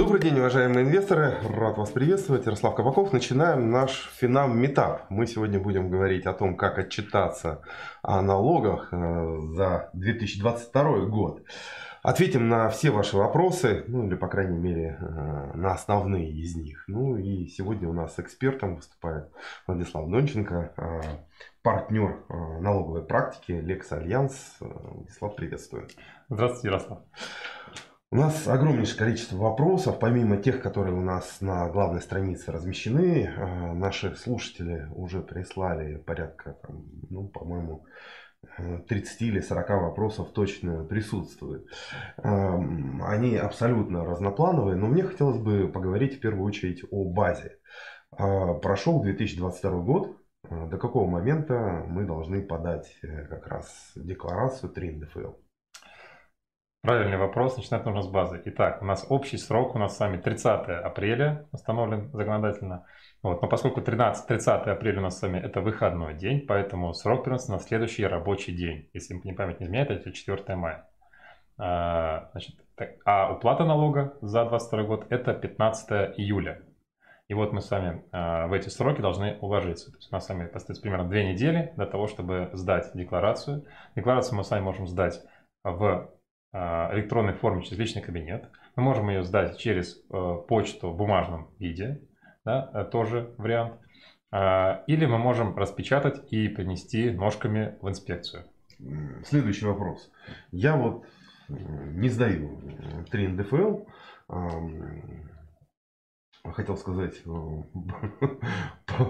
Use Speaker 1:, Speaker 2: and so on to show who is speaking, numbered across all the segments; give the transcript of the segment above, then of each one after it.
Speaker 1: Добрый день, уважаемые инвесторы. Рад вас приветствовать. Ярослав Кабаков. Начинаем наш Финам Meetup. Мы сегодня будем говорить о том, как отчитаться о налогах э, за 2022 год. Ответим на все ваши вопросы, ну или, по крайней мере, э, на основные из них. Ну и сегодня у нас экспертом выступает Владислав Донченко, э, партнер налоговой практики Lex Alliance. Владислав, приветствую.
Speaker 2: Здравствуйте, Ярослав.
Speaker 1: У нас огромнейшее количество вопросов, помимо тех, которые у нас на главной странице размещены. Э, наши слушатели уже прислали порядка, там, ну, по-моему, 30 или 40 вопросов точно присутствуют. Эм, они абсолютно разноплановые, но мне хотелось бы поговорить в первую очередь о базе. Э, прошел 2022 год. Э, до какого момента мы должны подать как раз декларацию 3 НДФЛ?
Speaker 2: Правильный вопрос, начинать нужно с базы. Итак, у нас общий срок у нас с вами 30 апреля установлен законодательно. Вот. Но поскольку 13, 30 апреля у нас с вами это выходной день, поэтому срок переносится на следующий рабочий день. Если мне память не изменяет, это 4 мая. А, значит, так, а уплата налога за 2022 год это 15 июля. И вот мы с вами а, в эти сроки должны уложиться. То есть у нас с вами остается примерно две недели для того, чтобы сдать декларацию. Декларацию мы с вами можем сдать в электронной форме через личный кабинет. Мы можем ее сдать через э, почту в бумажном виде, да, э, тоже вариант. А, или мы можем распечатать и принести ножками в инспекцию.
Speaker 1: Следующий вопрос. Я вот не сдаю 3 НДФЛ. Хотел сказать э,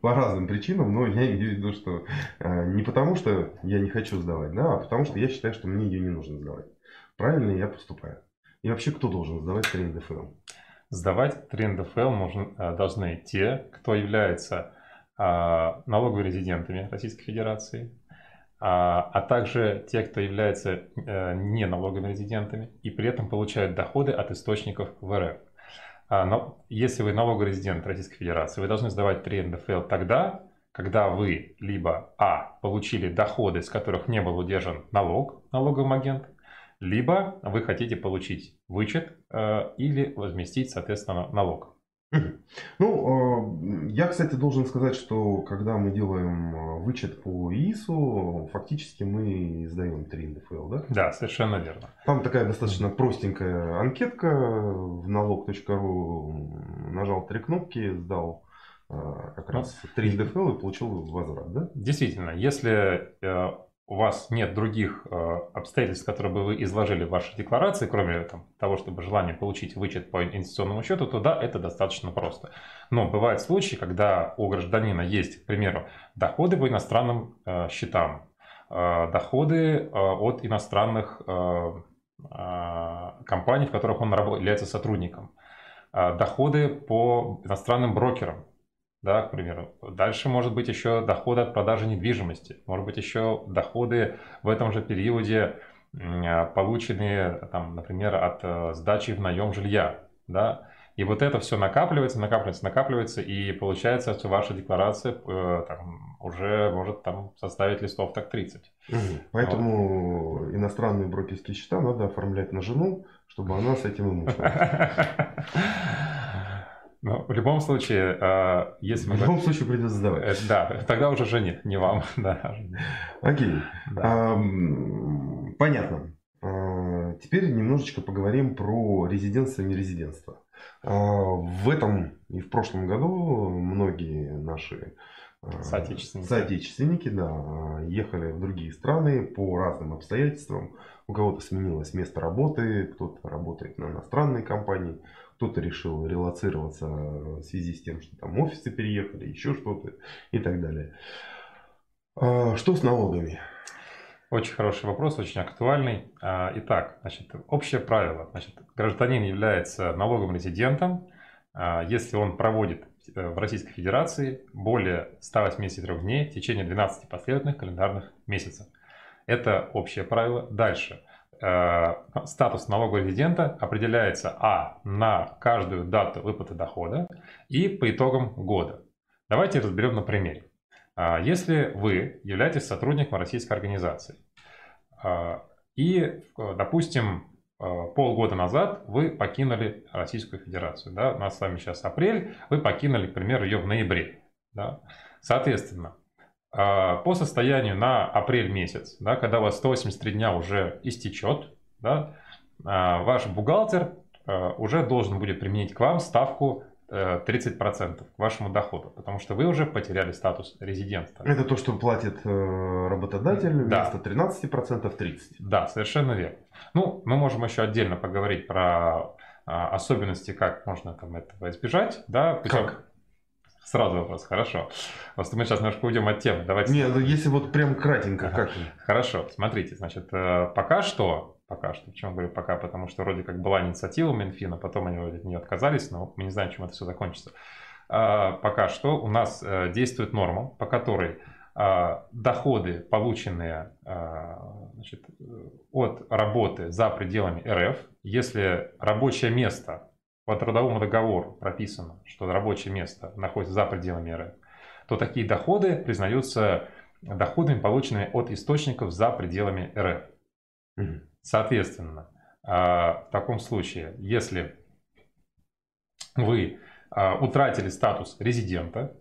Speaker 1: по разным причинам, но я имею в виду, что не потому, что я не хочу сдавать, да, а потому что я считаю, что мне ее не нужно сдавать правильно я поступаю? И вообще, кто должен сдавать 3 НДФЛ?
Speaker 2: Сдавать 3 НДФЛ э, должны те, кто является а, налоговыми резидентами Российской Федерации, а, а также те, кто является а, не налоговыми резидентами и при этом получают доходы от источников в РФ. А, но если вы налоговый резидент Российской Федерации, вы должны сдавать 3 НДФЛ тогда, когда вы либо А. получили доходы, с которых не был удержан налог налоговым агентом, либо вы хотите получить вычет э, или возместить, соответственно, налог.
Speaker 1: Ну, э, я, кстати, должен сказать, что когда мы делаем э, вычет по ИИСу, фактически мы сдаем 3 НДФЛ, да?
Speaker 2: Да, совершенно верно.
Speaker 1: Там такая достаточно простенькая анкетка в налог.ру. Нажал три кнопки, сдал как раз 3 НДФЛ и получил возврат, да?
Speaker 2: Действительно, если у вас нет других э, обстоятельств, которые бы вы изложили в вашей декларации, кроме там, того, чтобы желание получить вычет по инвестиционному счету, то да, это достаточно просто. Но бывают случаи, когда у гражданина есть, к примеру, доходы по иностранным э, счетам, э, доходы от иностранных компаний, в которых он является сотрудником, доходы по иностранным брокерам, да, к примеру. Дальше может быть еще доходы от продажи недвижимости, может быть еще доходы в этом же периоде а, полученные, там, например, от э, сдачи в наем жилья, да, и вот это все накапливается, накапливается, накапливается, и получается, что ваша декларация э, там, уже может там составить листов так 30.
Speaker 1: Угу. Поэтому вот. иностранные брокерские счета надо оформлять на жену, чтобы она с этим и мучилась.
Speaker 2: Ну, в любом случае, э, если
Speaker 1: мы... В любом случае придется сдавать. Э,
Speaker 2: да, тогда уже жене, не вам. Да.
Speaker 1: Окей. Да. А, понятно. А, теперь немножечко поговорим про резидентство и нерезидентство. А, в этом и в прошлом году многие наши
Speaker 2: Соотечественники.
Speaker 1: Соотечественники, да, ехали в другие страны по разным обстоятельствам. У кого-то сменилось место работы, кто-то работает на иностранной компании, кто-то решил релацироваться в связи с тем, что там офисы переехали, еще что-то и так далее. А, что с налогами?
Speaker 2: Очень хороший вопрос, очень актуальный. А, итак, значит, общее правило. Значит, гражданин является налоговым резидентом, а, если он проводит э, в Российской Федерации более 183 дней в течение 12 последовательных календарных месяцев. Это общее правило. Дальше. Э, статус налогового резидента определяется а. на каждую дату выплаты дохода и по итогам года. Давайте разберем на примере. А, если вы являетесь сотрудником российской организации а, и, допустим, полгода назад вы покинули Российскую Федерацию. Да? У нас с вами сейчас апрель, вы покинули, к примеру, ее в ноябре. Да? Соответственно, по состоянию на апрель месяц, да, когда у вас 183 дня уже истечет, да, ваш бухгалтер уже должен будет применить к вам ставку 30% э, к вашему доходу, потому что вы уже потеряли статус резидента.
Speaker 1: Это то, что платит э, работодатель да. вместо 13% 30%.
Speaker 2: Да, совершенно верно. Ну, мы можем еще отдельно поговорить про а, особенности, как можно там этого избежать. Да?
Speaker 1: Как?
Speaker 2: Сразу вопрос, хорошо. Просто мы сейчас немножко уйдем от темы.
Speaker 1: Давайте... Нет, ну если вот прям кратенько, как?
Speaker 2: Хорошо, смотрите, значит, э, пока что пока что. Почему говорю пока? Потому что вроде как была инициатива Минфина, потом они вроде от нее отказались, но мы не знаем, чем это все закончится. А, пока что у нас э, действует норма, по которой доходы, полученные значит, от работы за пределами РФ, если рабочее место по трудовому договору прописано, что рабочее место находится за пределами РФ, то такие доходы признаются доходами, полученными от источников за пределами РФ. Соответственно, а, в таком случае, если вы а, утратили статус резидента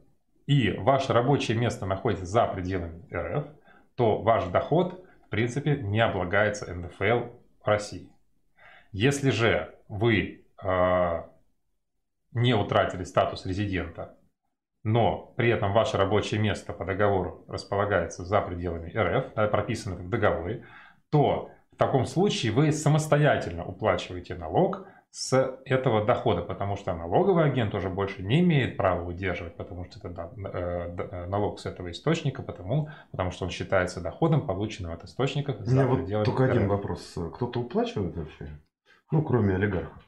Speaker 2: и ваше рабочее место находится за пределами РФ, то ваш доход, в принципе, не облагается НДФЛ в России. Если же вы не утратили статус резидента, но при этом ваше рабочее место по договору располагается за пределами РФ, прописано в договоре, то в таком случае вы самостоятельно уплачиваете налог с этого дохода, потому что налоговый агент уже больше не имеет права удерживать, потому что это э, э, налог с этого источника, потому, потому что он считается доходом, полученным от источника.
Speaker 1: У меня вот только один вопрос. Кто-то уплачивает вообще? Ну, кроме олигархов.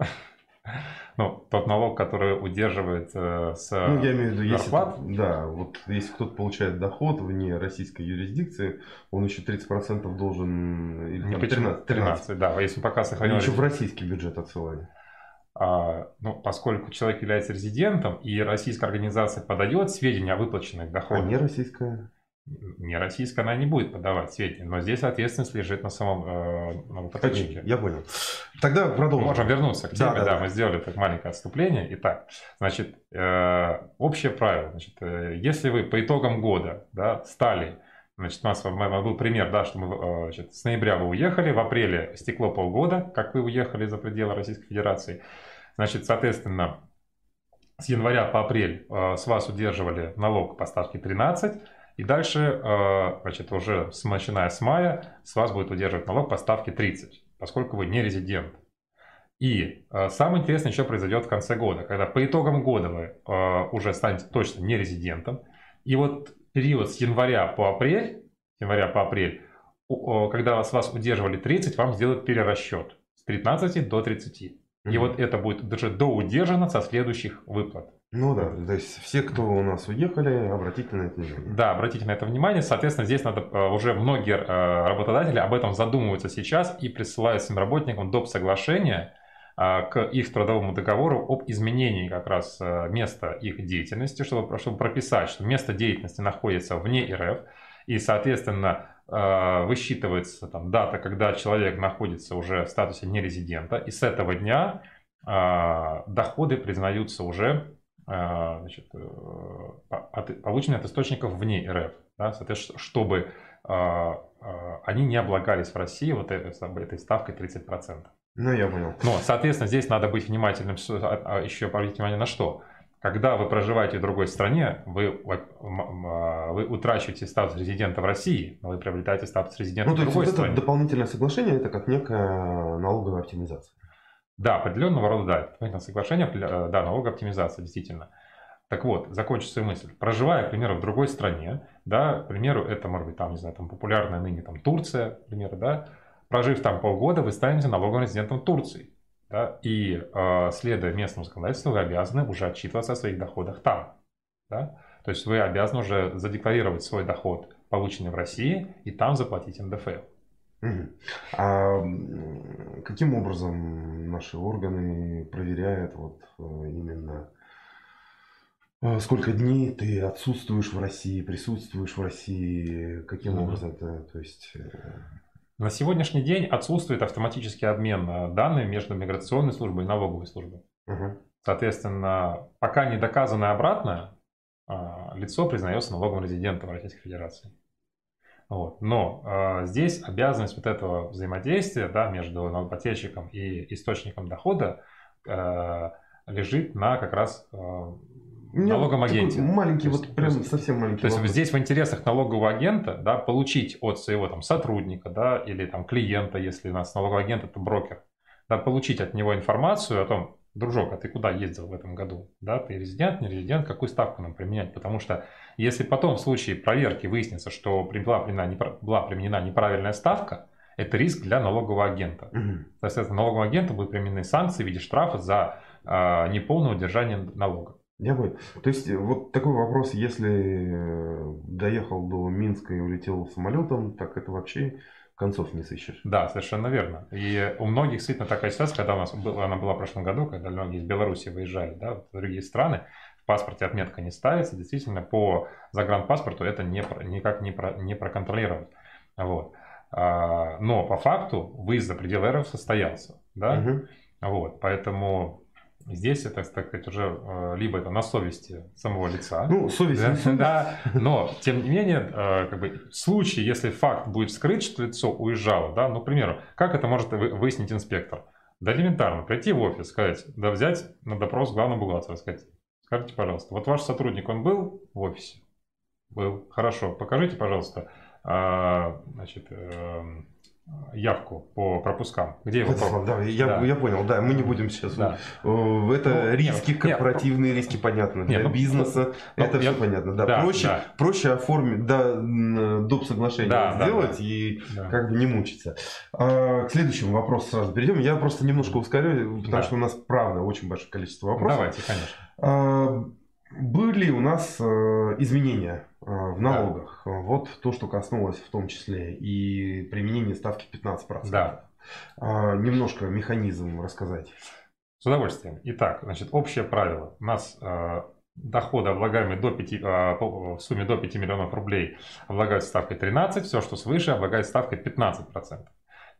Speaker 2: Ну, тот налог, который удерживает э, с
Speaker 1: Ну, я имею в виду, зарплат. если, да, вот если кто-то получает доход вне российской юрисдикции, он еще 30% должен,
Speaker 2: или там, 13, 13, 13, да, если пока сохранил...
Speaker 1: Еще в российский бюджет отсылали.
Speaker 2: А, ну, поскольку человек является резидентом, и российская организация подает сведения о выплаченных доходах.
Speaker 1: А не российская?
Speaker 2: Не российская, она не будет подавать сведения, но здесь ответственность лежит на самом э,
Speaker 1: налогоплательщике. Я понял. Тогда продолжим.
Speaker 2: Можем вернуться к теме, да, да, да, мы сделали так маленькое отступление. Итак, значит, э, общее правило, значит, э, если вы по итогам года да, стали, значит, у нас был пример, да, что мы э, значит, с ноября вы уехали, в апреле стекло полгода, как вы уехали за пределы Российской Федерации, значит, соответственно, с января по апрель э, с вас удерживали налог по ставке 13, и дальше, э, значит, уже с, начиная с мая с вас будет удерживать налог по ставке 30, поскольку вы не резидент. И э, самое интересное еще произойдет в конце года, когда по итогам года вы э, уже станете точно не резидентом. И вот период с января по апрель, января по апрель, когда с вас удерживали 30, вам сделают перерасчет с 15 до 30. Mm-hmm. И вот это будет даже доудержано со следующих выплат.
Speaker 1: Ну да, то есть все, кто у нас уехали, обратите на это внимание.
Speaker 2: Да, обратите на это внимание. Соответственно, здесь надо э, уже многие э, работодатели об этом задумываются сейчас и присылают своим работникам доп. соглашения э, к их трудовому договору об изменении как раз места их деятельности, чтобы, чтобы прописать, что место деятельности находится вне РФ, и, соответственно, высчитывается там, дата, когда человек находится уже в статусе нерезидента, и с этого дня доходы признаются уже а, значит, э, полученные от источников вне РФ, да, соответственно, чтобы а, а, они не облагались в России вот этой ставкой 30%.
Speaker 1: Ну, я понял.
Speaker 2: Но, соответственно, здесь надо быть внимательным, еще обратить внимание на что. Когда вы проживаете в другой стране, вы, вы утрачиваете статус резидента в России, но вы приобретаете статус резидента ну, в другой
Speaker 1: вот
Speaker 2: стране.
Speaker 1: Это дополнительное соглашение это как некая налоговая оптимизация.
Speaker 2: Да, определенного рода, да, дополнительное соглашение, э, да, налоговая оптимизация, действительно. Так вот, закончу свою мысль. Проживая, к примеру, в другой стране, да, к примеру, это, может быть, там, не знаю, там популярная ныне там Турция, к примеру, да, прожив там полгода, вы станете налоговым резидентом Турции. Да, и э, следуя местному законодательству, вы обязаны уже отчитываться о своих доходах там. Да? То есть вы обязаны уже задекларировать свой доход, полученный в России, и там заплатить НДФЛ.
Speaker 1: А каким образом наши органы проверяют вот э, именно э, сколько дней ты отсутствуешь в России, присутствуешь в России, каким mm-hmm. образом это, то есть... Э,
Speaker 2: На сегодняшний день отсутствует автоматический обмен э, данными между миграционной службой и налоговой службой. Угу. Соответственно, пока не доказано обратное, а, лицо признается налоговым резидентом Российской Федерации. Вот. Но э, здесь обязанность вот этого взаимодействия да, между налогоплательщиком и источником дохода э, лежит на как раз э, налоговом агенте.
Speaker 1: Маленький, вот прям совсем маленький.
Speaker 2: То есть вопрос. здесь в интересах налогового агента да, получить от своего там, сотрудника да, или там, клиента, если у нас налоговый агент это брокер, да, получить от него информацию о том, дружок, а ты куда ездил в этом году? Да, ты резидент, не резидент, какую ставку нам применять? Потому что если потом в случае проверки выяснится, что была применена, была применена неправильная ставка, это риск для налогового агента. Угу. Соответственно, налоговому агенту будут применены санкции в виде штрафа за э, неполное удержание налога.
Speaker 1: Я бы, то есть вот такой вопрос, если э, доехал до Минска и улетел самолетом, так это вообще концов не сыщешь.
Speaker 2: Да, совершенно верно. И у многих действительно такая ситуация, когда у нас была, она была в прошлом году, когда многие из Беларуси выезжали да, в другие страны, в паспорте отметка не ставится, действительно по загранпаспорту это не, никак не, про, не проконтролировать. Вот. А, но по факту выезд за пределы РФ состоялся. Да? Угу. Вот, поэтому Здесь это, так сказать, уже э, либо это на совести самого лица.
Speaker 1: Ну, совесть.
Speaker 2: Да, да, но, тем не менее, э, как бы, в случае, если факт будет скрыт, что лицо уезжало, да, ну, к примеру, как это может выяснить инспектор? Да элементарно, прийти в офис, сказать, да взять на допрос главного бухгалтера, сказать, скажите, пожалуйста, вот ваш сотрудник, он был в офисе? Был. Хорошо, покажите, пожалуйста, а, значит, эм, явку по пропускам.
Speaker 1: Где его пропуск? Да, я, да. я понял, да, мы не будем сейчас. Да. Э, это ну, риски, нет, корпоративные нет, риски, понятно, нет, для ну, бизнеса, ну, это я, все понятно. Да, да, проще, да. проще оформить, да, доп. соглашение да, сделать да, и да. как бы не мучиться. А, к следующему вопросу сразу перейдем. Я просто немножко ускорю, потому да. что у нас, правда, очень большое количество вопросов.
Speaker 2: Давайте, конечно. А,
Speaker 1: были у нас э, изменения э, в налогах. Да. Вот то, что коснулось в том числе и применения ставки 15%. Да. А, немножко механизм рассказать.
Speaker 2: С удовольствием. Итак, значит, общее правило. У нас э, доходы, облагаемые до 5, в сумме до 5 миллионов рублей, облагаются ставкой 13, все, что свыше, облагается ставкой 15%.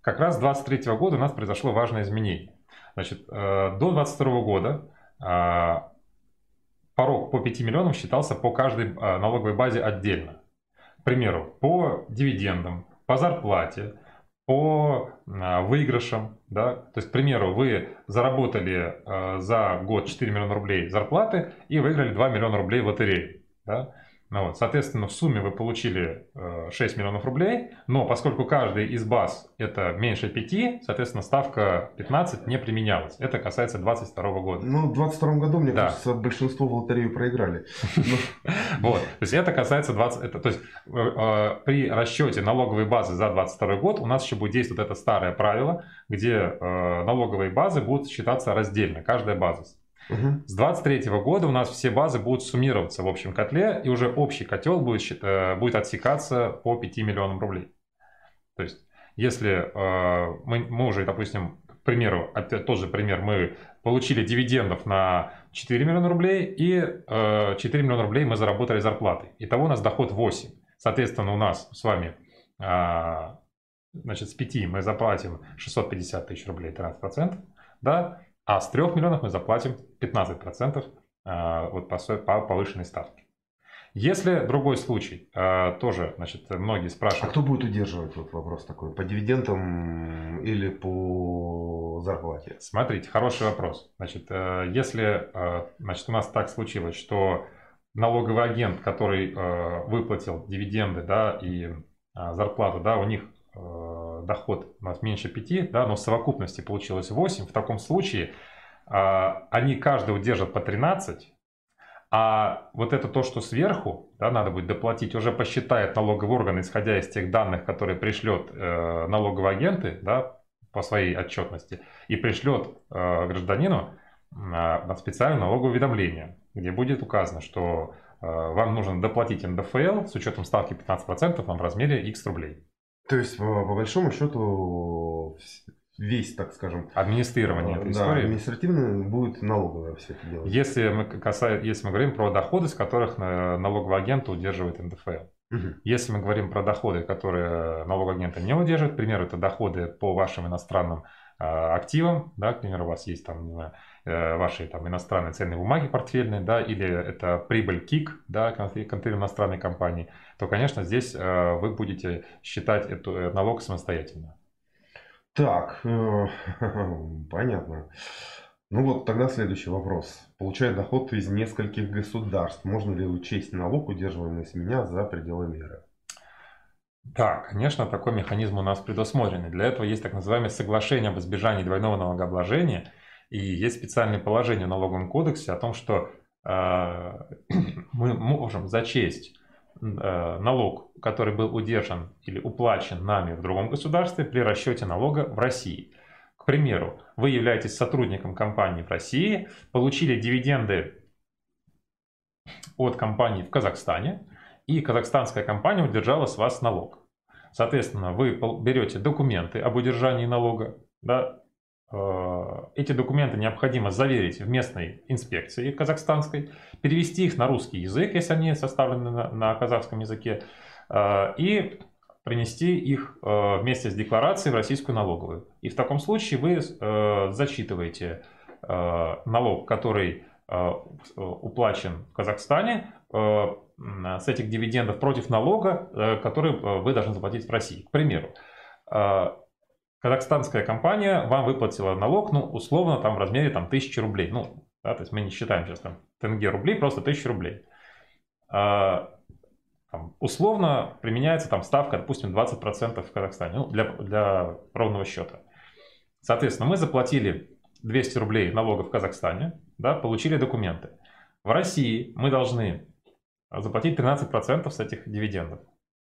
Speaker 2: Как раз с 2023 года у нас произошло важное изменение. Значит, до 2022 года порог по 5 миллионам считался по каждой а, налоговой базе отдельно. К примеру, по дивидендам, по зарплате, по а, выигрышам. Да? То есть, к примеру, вы заработали а, за год 4 миллиона рублей зарплаты и выиграли 2 миллиона рублей в лотерее. Да? Ну, вот, соответственно, в сумме вы получили 6 э, миллионов рублей, но поскольку каждый из баз это меньше 5, соответственно, ставка 15 не применялась. Это касается 2022 года.
Speaker 1: Ну, в 2022 году, мне да. кажется, большинство в лотерею проиграли.
Speaker 2: Вот, то есть это касается 20... То есть э, э, при расчете налоговой базы за 2022 год у нас еще будет действовать это старое правило, где налоговые базы будут считаться раздельно, каждая база. Угу. С 2023 года у нас все базы будут суммироваться в общем котле, и уже общий котел будет, э, будет отсекаться по 5 миллионам рублей. То есть, если э, мы, мы уже, допустим, к примеру, опять тот же пример, мы получили дивидендов на 4 миллиона рублей, и э, 4 миллиона рублей мы заработали зарплаты. Итого у нас доход 8. Соответственно, у нас с вами э, значит, с 5 мы заплатим 650 тысяч рублей, 13%, да, а с 3 миллионов мы заплатим 15% а, вот по, по повышенной ставке. Если другой случай, а, тоже, значит, многие спрашивают...
Speaker 1: А кто будет удерживать, вот вопрос такой, по дивидендам или по зарплате?
Speaker 2: Смотрите, хороший вопрос. Значит, э, если, э, значит, у нас так случилось, что налоговый агент, который э, выплатил дивиденды, да, и зарплату, да, у них доход меньше 5, да, но в совокупности получилось 8, в таком случае а, они каждый удержат по 13, а вот это то, что сверху, да, надо будет доплатить, уже посчитает налоговый орган, исходя из тех данных, которые пришлет э, налоговые агенты да, по своей отчетности, и пришлет э, гражданину э, специальное налоговое уведомление, где будет указано, что э, вам нужно доплатить НДФЛ с учетом ставки 15% в размере X рублей.
Speaker 1: То есть, по, по большому счету, весь, так скажем,
Speaker 2: администрирование
Speaker 1: этой да, истории. административно будет налоговое все это делать.
Speaker 2: Если мы, касаем, если мы говорим про доходы, с которых налоговый агент удерживает НДФЛ. Угу. Если мы говорим про доходы, которые налогоагенты не удерживают, к примеру, это доходы по вашим иностранным э, активам, да, к примеру, у вас есть там э, ваши там иностранные ценные бумаги портфельные, да, или это прибыль КИК, да, конкретно иностранной компании, то, конечно, здесь э, вы будете считать эту э, налог самостоятельно.
Speaker 1: Так, э, понятно. Ну вот тогда следующий вопрос. Получает доход из нескольких государств. Можно ли учесть налог, удерживаемый с меня, за пределами РФ?
Speaker 2: Да, конечно, такой механизм у нас предусмотрен. Для этого есть так называемое соглашение об избежании двойного налогообложения. И есть специальные положения в налоговом кодексе о том, что э, мы можем зачесть э, налог, который был удержан или уплачен нами в другом государстве при расчете налога в России примеру, вы являетесь сотрудником компании в России, получили дивиденды от компании в Казахстане, и казахстанская компания удержала с вас налог. Соответственно, вы берете документы об удержании налога, да, эти документы необходимо заверить в местной инспекции казахстанской, перевести их на русский язык, если они составлены на, на казахском языке, э, и принести их э, вместе с декларацией в российскую налоговую. И в таком случае вы э, зачитываете э, налог, который уплачен в Казахстане с этих дивидендов против налога, который вы должны заплатить в России. К примеру, казахстанская компания вам выплатила налог, ну, условно, там в размере там, 1000 рублей. Ну, да, то есть мы не считаем сейчас там тенге рублей, просто 1000 рублей там, условно применяется там ставка, допустим, 20% в Казахстане, ну, для, для ровного счета. Соответственно, мы заплатили 200 рублей налогов в Казахстане, да, получили документы. В России мы должны заплатить 13% с этих дивидендов.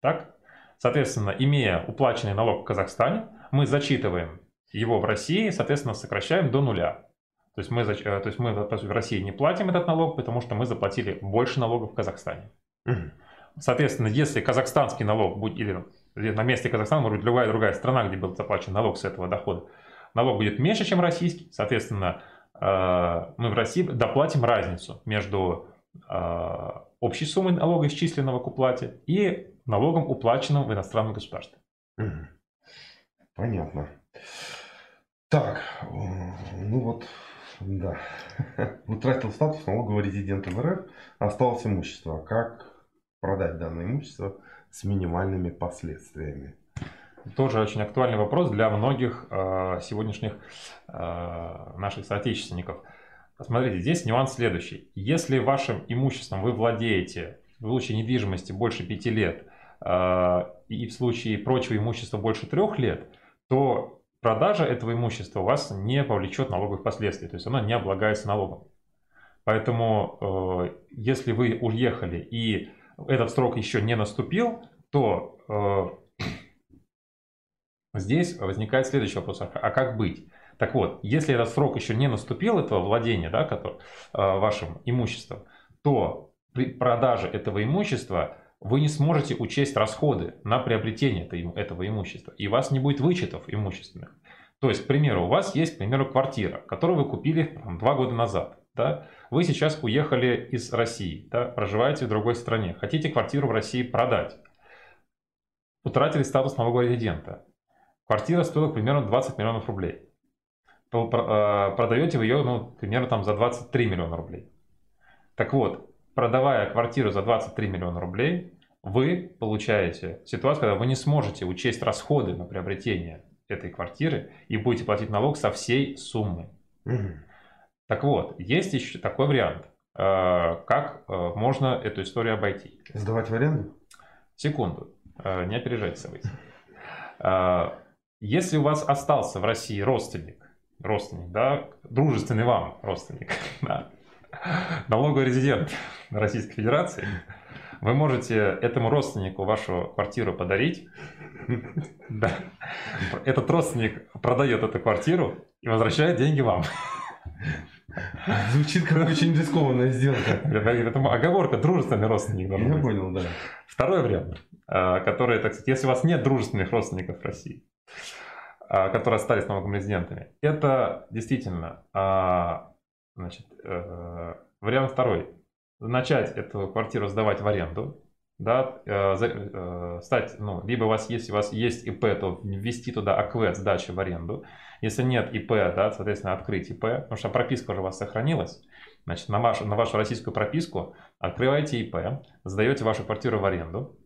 Speaker 2: Так? Соответственно, имея уплаченный налог в Казахстане, мы зачитываем его в России, соответственно, сокращаем до нуля. То есть мы, э, то есть мы в России не платим этот налог, потому что мы заплатили больше налогов в Казахстане. Соответственно, если казахстанский налог будет, или на месте Казахстана, может быть, любая другая страна, где был заплачен налог с этого дохода, налог будет меньше, чем российский, соответственно, э, мы в России доплатим разницу между э, общей суммой налога, исчисленного к уплате, и налогом, уплаченным в иностранном государстве.
Speaker 1: Понятно. Так, ну вот, да. Утратил статус налогового резидента в РФ, осталось имущество. Как продать данное имущество с минимальными последствиями?
Speaker 2: Тоже очень актуальный вопрос для многих э, сегодняшних э, наших соотечественников. Смотрите, здесь нюанс следующий. Если вашим имуществом вы владеете в случае недвижимости больше пяти лет э, и в случае прочего имущества больше трех лет, то продажа этого имущества у вас не повлечет налоговых последствий, то есть оно не облагается налогом. Поэтому, э, если вы уехали и этот срок еще не наступил, то э, здесь возникает следующий вопрос, а, а как быть? Так вот, если этот срок еще не наступил, этого владения да, который, э, вашим имуществом, то при продаже этого имущества вы не сможете учесть расходы на приобретение этого имущества, и у вас не будет вычетов имущественных. То есть, к примеру, у вас есть, к примеру, квартира, которую вы купили там, два года назад. Да? Вы сейчас уехали из России, да? проживаете в другой стране, хотите квартиру в России продать. Утратили статус нового резидента. Квартира стоила примерно 20 миллионов рублей. А, продаете вы ее, ну, примерно там за 23 миллиона рублей. Так вот, продавая квартиру за 23 миллиона рублей, вы получаете ситуацию, когда вы не сможете учесть расходы на приобретение этой квартиры и будете платить налог со всей суммы. Угу. Так вот, есть еще такой вариант, э, как э, можно эту историю обойти.
Speaker 1: Сдавать в аренду?
Speaker 2: Секунду, э, не опережайте события. Если у вас остался в России родственник, родственник, да, дружественный вам родственник, да, налоговый резидент Российской Федерации, вы можете этому родственнику вашу квартиру подарить. Да. Этот родственник продает эту квартиру и возвращает деньги вам.
Speaker 1: Звучит как очень рискованная сделка.
Speaker 2: Это оговорка, дружественный родственник.
Speaker 1: Я понял, да.
Speaker 2: Второй вариант, который, так сказать, если у вас нет дружественных родственников в России, а, которые остались налоговыми резидентами, это действительно, а, значит, э, вариант второй. Начать эту квартиру сдавать в аренду, да, э, э, стать, ну, либо у вас, если у вас есть ИП, то ввести туда АКВ сдачи в аренду. Если нет ИП, да, соответственно, открыть ИП, потому что прописка уже у вас сохранилась. Значит, на вашу, на вашу российскую прописку открываете ИП, сдаете вашу квартиру в аренду,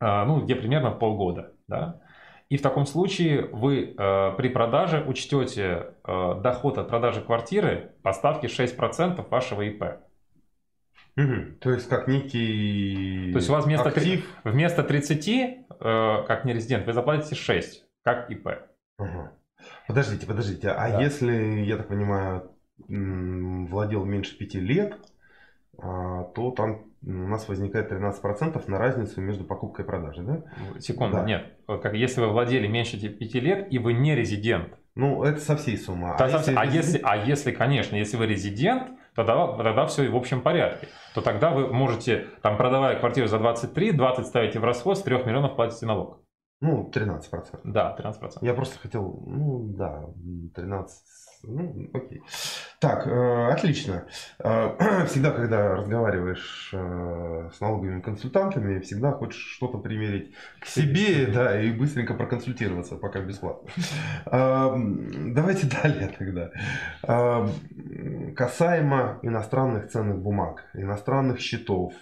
Speaker 2: э, ну, где примерно полгода, да. И в таком случае вы э, при продаже учтете э, доход от продажи квартиры по ставке 6% вашего ИП.
Speaker 1: Угу. То есть как некий
Speaker 2: То есть у вас вместо, актив... вместо 30, э, как нерезидент, вы заплатите 6, как ИП.
Speaker 1: Ага. Подождите, подождите. А да. если, я так понимаю, владел меньше 5 лет, то там у нас возникает 13% на разницу между покупкой и продажей, да?
Speaker 2: Секунду, да. нет. Как, если вы владели меньше 5 лет и вы не резидент.
Speaker 1: Ну, это со всей суммы.
Speaker 2: А, если, а, если, а если, конечно, если вы резидент, тогда, тогда все в общем порядке. То тогда вы можете, там, продавая квартиру за 23, 20 ставите в расход, с 3 миллионов платите налог.
Speaker 1: Ну, 13%.
Speaker 2: Да, 13%.
Speaker 1: Я просто хотел, ну да, 13 ну, окей. Так, э, отлично. Э, всегда, когда разговариваешь э, с налоговыми консультантами, всегда хочешь что-то примерить к себе, да, и быстренько проконсультироваться, пока бесплатно. Давайте далее тогда. Касаемо иностранных ценных бумаг, иностранных счетов,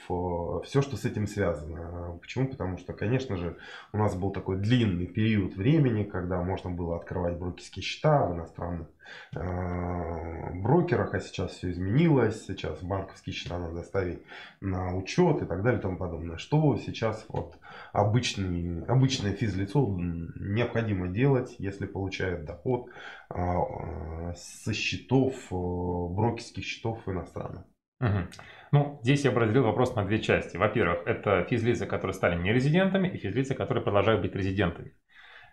Speaker 1: все, что с этим связано. Почему? Потому что, конечно же, у нас был такой длинный период времени, когда можно было открывать брокерские счета в иностранных Э, брокерах, а сейчас все изменилось, сейчас банковские счета надо ставить на учет и так далее и тому подобное. Что сейчас вот обычный, обычное физлицо необходимо делать, если получает доход а, со счетов, э, брокерских счетов иностранных?
Speaker 2: Угу. Ну, здесь я разделил вопрос на две части. Во-первых, это физлицы, которые стали нерезидентами, и физлицы, которые продолжают быть резидентами.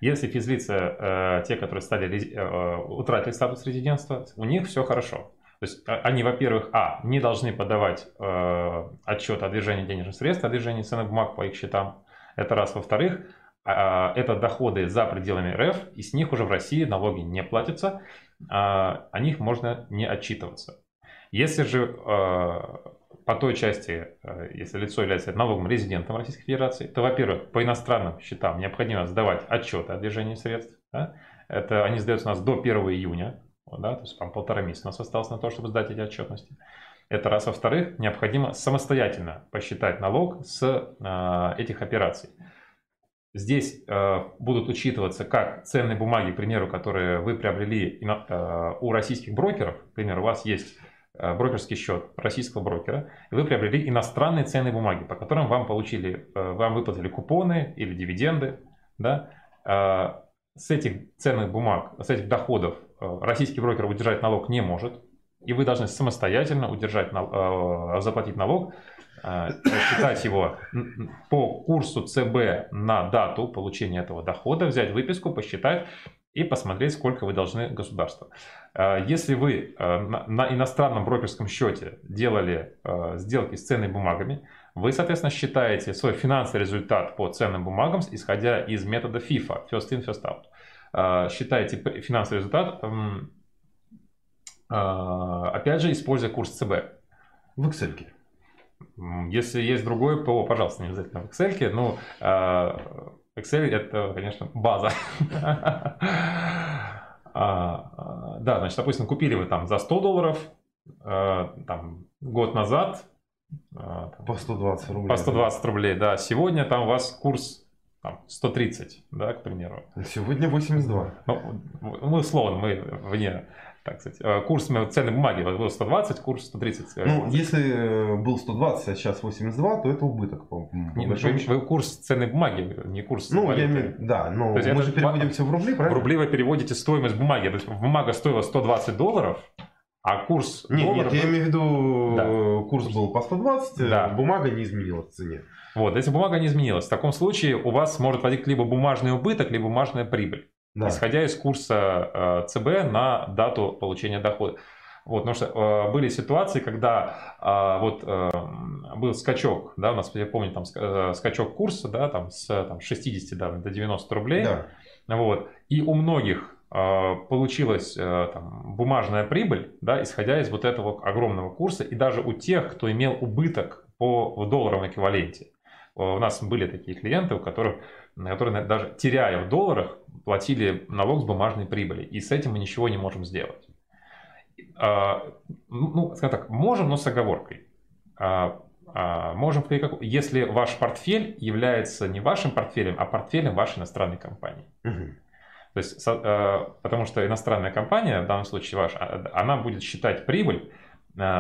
Speaker 2: Если физлица, э, те, которые стали, э, утратили статус резидентства, у них все хорошо. То есть а, они, во-первых, а, не должны подавать э, отчет о движении денежных средств, о движении ценных бумаг по их счетам. Это раз. Во-вторых, э, это доходы за пределами РФ, и с них уже в России налоги не платятся, э, о них можно не отчитываться. Если же э, по той части, э, если лицо является налоговым резидентом Российской Федерации, то, во-первых, по иностранным счетам необходимо сдавать отчеты о движении средств. Да? Это они сдаются у нас до 1 июня, да, то есть там полтора месяца у нас осталось на то, чтобы сдать эти отчетности. Это раз. Во-вторых, необходимо самостоятельно посчитать налог с э, этих операций. Здесь э, будут учитываться как ценные бумаги, к примеру, которые вы приобрели э, у российских брокеров. К примеру, у вас есть брокерский счет российского брокера, и вы приобрели иностранные ценные бумаги, по которым вам получили, э, вам выплатили купоны или дивиденды, да, э, с этих ценных бумаг, с этих доходов российский брокер удержать налог не может, и вы должны самостоятельно удержать, заплатить налог, считать его по курсу ЦБ на дату получения этого дохода, взять выписку, посчитать и посмотреть, сколько вы должны государству. А, если вы а, на иностранном брокерском счете делали а, сделки с ценными бумагами, вы, соответственно, считаете свой финансовый результат по ценным бумагам, исходя из метода FIFA, First In, First Out. Считаете финансовый результат, опять же, используя курс ЦБ.
Speaker 1: В Excel.
Speaker 2: Если есть другой ПО, пожалуйста, не обязательно в Excel. Ну, Excel это, конечно, база. А, да, значит, допустим, купили вы там за 100 долларов а, там, год назад.
Speaker 1: А, по 120 рублей.
Speaker 2: По 120 рублей, да. Сегодня там у вас курс там, 130, да, к примеру.
Speaker 1: Сегодня 82.
Speaker 2: Ну, мы условно, мы вне так сказать, э, курс ценной бумаги был 120, курс 130.
Speaker 1: Э, ну, если э, был 120, а сейчас 82, то это убыток. По,
Speaker 2: по не, вы, вы курс ценной бумаги, не курс
Speaker 1: Ну, я имею, да, но мы это, же переводим все в рубли, правильно?
Speaker 2: В рубли вы переводите стоимость бумаги. То есть бумага стоила 120 долларов, а курс
Speaker 1: Нет, долларов... нет, я имею в виду, да. курс был по 120, да. бумага не изменилась в цене.
Speaker 2: Вот, если бумага не изменилась, в таком случае у вас может возникнуть либо бумажный убыток, либо бумажная прибыль да. исходя из курса э, ЦБ на дату получения дохода. Вот, потому что э, были ситуации, когда э, вот э, был скачок, да, у нас, я помню, там э, скачок курса, да, там с там, 60 да, до 90 рублей, да. вот, и у многих э, получилась э, там, бумажная прибыль, да, исходя из вот этого огромного курса, и даже у тех, кто имел убыток по в долларовом эквиваленте. У нас были такие клиенты, у которых, которые даже теряя в долларах, платили налог с бумажной прибыли. И с этим мы ничего не можем сделать. А, ну, скажем так, можем, но с оговоркой. А, а, можем, если ваш портфель является не вашим портфелем, а портфелем вашей иностранной компании. Угу. То есть, потому что иностранная компания, в данном случае ваша, она будет считать прибыль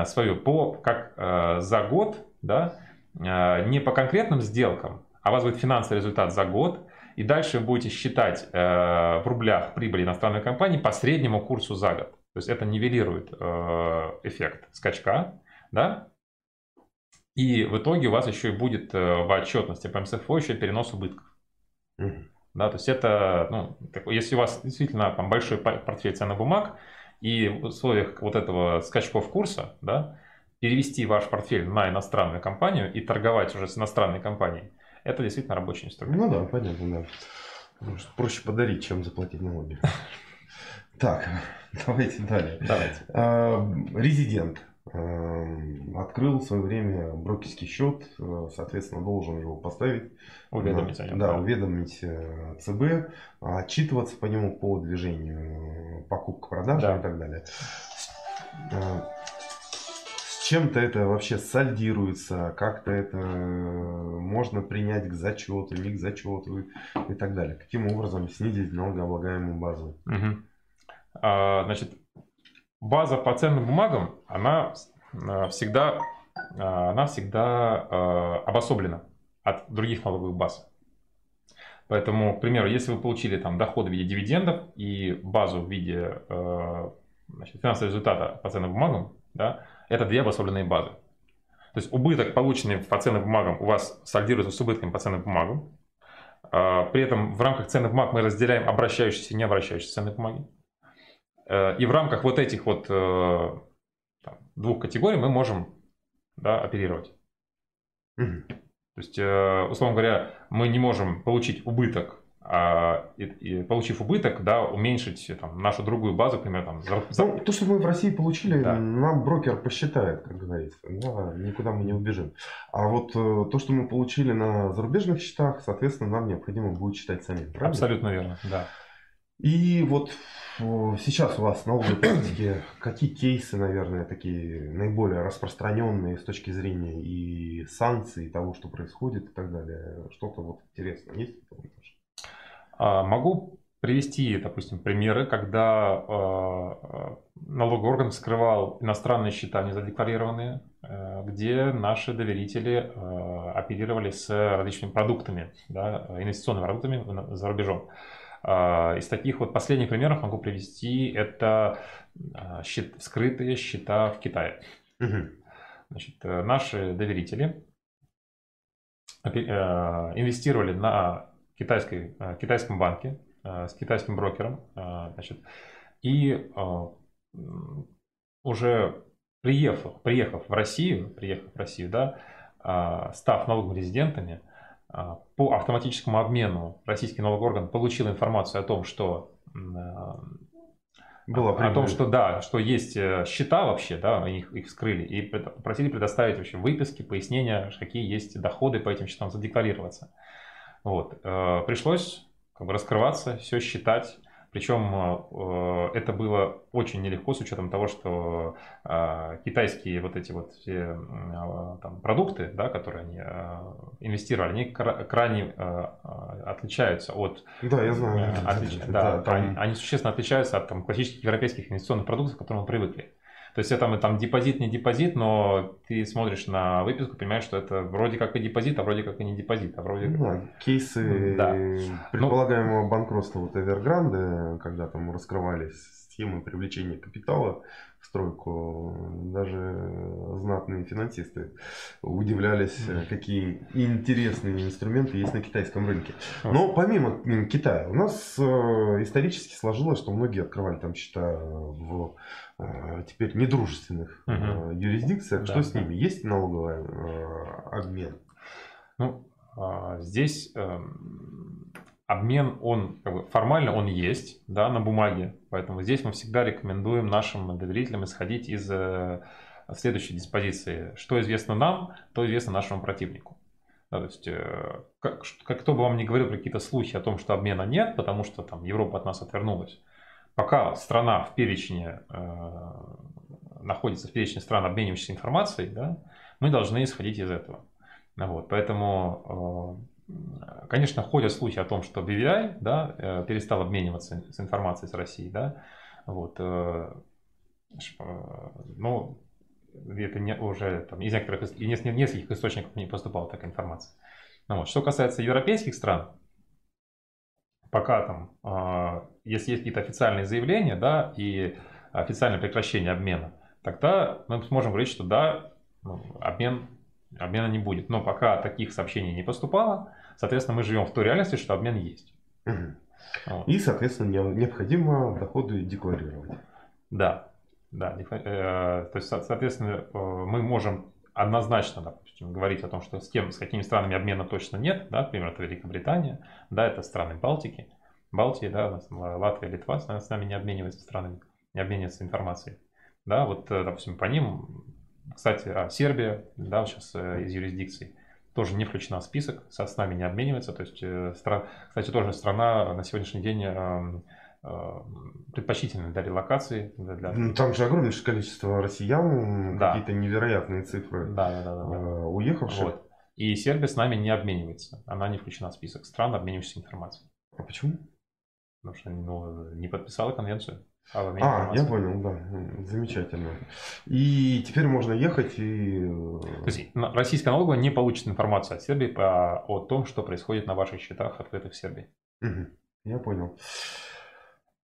Speaker 2: свою по, как за год, да, не по конкретным сделкам, а у вас будет финансовый результат за год, и дальше вы будете считать в рублях прибыль иностранной компании по среднему курсу за год. То есть это нивелирует эффект скачка, да, и в итоге у вас еще и будет э, в отчетности по МСФО еще перенос убытков. Mm-hmm. Да, то есть это, ну, если у вас действительно там большой портфель ценных бумаг, и в условиях вот этого скачков курса, да, перевести ваш портфель на иностранную компанию и торговать уже с иностранной компанией, это действительно рабочий инструмент.
Speaker 1: Ну да, понятно, да. Проще подарить, чем заплатить налоги. Так, давайте далее. Давайте. А, резидент. Эм, открыл в свое время брокерский счет, э, соответственно, должен его поставить.
Speaker 2: Уведомить
Speaker 1: о нем. Да, уведомить э, ЦБ, отчитываться по нему по движению покупка, продажи да. и так далее. Э, чем-то это вообще сальдируется, как-то это можно принять к зачету, не к зачету и так далее. Каким образом снизить налогооблагаемую базу?
Speaker 2: Угу. А, значит, база по ценным бумагам, она э, всегда, э, она всегда э, обособлена от других налоговых баз. Поэтому, к примеру, если вы получили там доход в виде дивидендов и базу в виде значит, финансового результата по ценным бумагам, да, это две обособленные базы. То есть убыток, полученный по ценным бумагам, у вас сальдируется с убытком по ценным бумагам. При этом в рамках ценных бумаг мы разделяем обращающиеся и не обращающиеся ценные бумаги. Э, и в рамках вот этих вот э, там, двух категорий мы можем да, оперировать. Угу. То есть, э, условно говоря, мы не можем получить убыток, а, и, и, получив убыток, да, уменьшить там, нашу другую базу, например, там,
Speaker 1: за... ну, то, что мы в России получили, да. нам брокер посчитает, как говорится, да, никуда мы не убежим. А вот то, что мы получили на зарубежных счетах, соответственно, нам необходимо будет считать самим.
Speaker 2: Правильно? Абсолютно верно, да.
Speaker 1: И вот сейчас у вас в налоговой практике какие кейсы, наверное, такие наиболее распространенные с точки зрения и санкций, и того, что происходит и так далее? Что-то вот интересное есть?
Speaker 2: А, могу привести, допустим, примеры, когда э, налоговый орган скрывал иностранные счета незадекларированные, э, где наши доверители оперировали с различными продуктами, да, инвестиционными продуктами за рубежом. А, из таких вот последних примеров могу привести это а, счет, скрытые счета в Китае. Значит, э, наши доверители э, инвестировали на китайской, э, китайском банке с китайским брокером. Значит, и уже приехав, приехав в Россию, приехав в Россию, да, став налоговыми резидентами, по автоматическому обмену российский налоговый орган получил информацию о том, что было о том, что да, что есть э, счета вообще, да, их, их вскрыли, и просили предоставить вообще выписки, пояснения, какие есть доходы по этим счетам, задекларироваться. Вот. Э, пришлось как бы раскрываться, все считать, причем э, это было очень нелегко с учетом того, что э, китайские вот эти вот все там, продукты, да, которые они инвестировали, они крайне отличаются от...
Speaker 1: Да, я знаю.
Speaker 2: Отлич... Да, да, там... Они существенно отличаются от там, классических европейских инвестиционных продуктов, к которым мы привыкли. То есть это там депозит, не депозит, но ты смотришь на выписку, понимаешь, что это вроде как и депозит, а вроде как и не депозит. А вроде
Speaker 1: ну, да, кейсы да. предполагаемого банкротства вот Эвергранде, когда там раскрывались схемы привлечения капитала в стройку, даже знатные финансисты удивлялись, какие интересные инструменты есть на китайском рынке. Но помимо Китая, у нас э, исторически сложилось, что многие открывали там счета в теперь недружественных угу. юрисдикциях. Да, что с ними? Есть налоговый э, обмен?
Speaker 2: Ну, а, здесь обмен, он как бы, формально он есть, да, на бумаге. Поэтому здесь мы всегда рекомендуем нашим доверителям исходить из следующей диспозиции. Что известно нам, то известно нашему противнику. Да, то есть, э, как, как кто бы вам ни говорил какие-то слухи о том, что обмена нет, потому что там Европа от нас отвернулась, пока страна в перечне э, находится в перечне стран, обменивающихся информацией, да, мы должны исходить из этого. Вот, поэтому, э, конечно, ходят слухи о том, что BVI да, э, перестал обмениваться с информацией с Россией, да, вот, ну, это не, уже там, из некоторых, из нескольких источников не поступала такая информация. Ну, вот. Что касается европейских стран, пока там, если есть какие-то официальные заявления, да, и официальное прекращение обмена, тогда мы сможем говорить, что да, ну, обмен, обмена не будет. Но пока таких сообщений не поступало, соответственно, мы живем в той реальности, что обмен есть.
Speaker 1: Угу. Вот. И, соответственно, необходимо доходы декларировать.
Speaker 2: Да, да, э, то есть, соответственно, э, мы можем однозначно, допустим, говорить о том, что с кем, с какими странами обмена точно нет, да, например, это Великобритания, да, это страны Балтики, Балтии, да, Латвия, Литва с нами не обмениваются странами, не обмениваются информацией, да, вот, э, допустим, по ним, кстати, а Сербия, да, сейчас из юрисдикции, тоже не включена в список, со, с нами не обменивается, то есть, стра... кстати, тоже страна на сегодняшний день Э, предпочтительны для релокации. Для...
Speaker 1: Ну, там же огромнейшее количество россиян, да. какие-то невероятные цифры
Speaker 2: да, да, да, да, да.
Speaker 1: Э, уехавших. Вот.
Speaker 2: И Сербия с нами не обменивается. Она не включена в список стран, обменивающихся информацией.
Speaker 1: А почему?
Speaker 2: Потому что ну, не подписала конвенцию.
Speaker 1: А, я понял, да. Замечательно. И теперь можно ехать и...
Speaker 2: То есть российская налоговая не получит информацию от Сербии по, о том, что происходит на ваших счетах, открытых в Сербии.
Speaker 1: Угу. Я понял.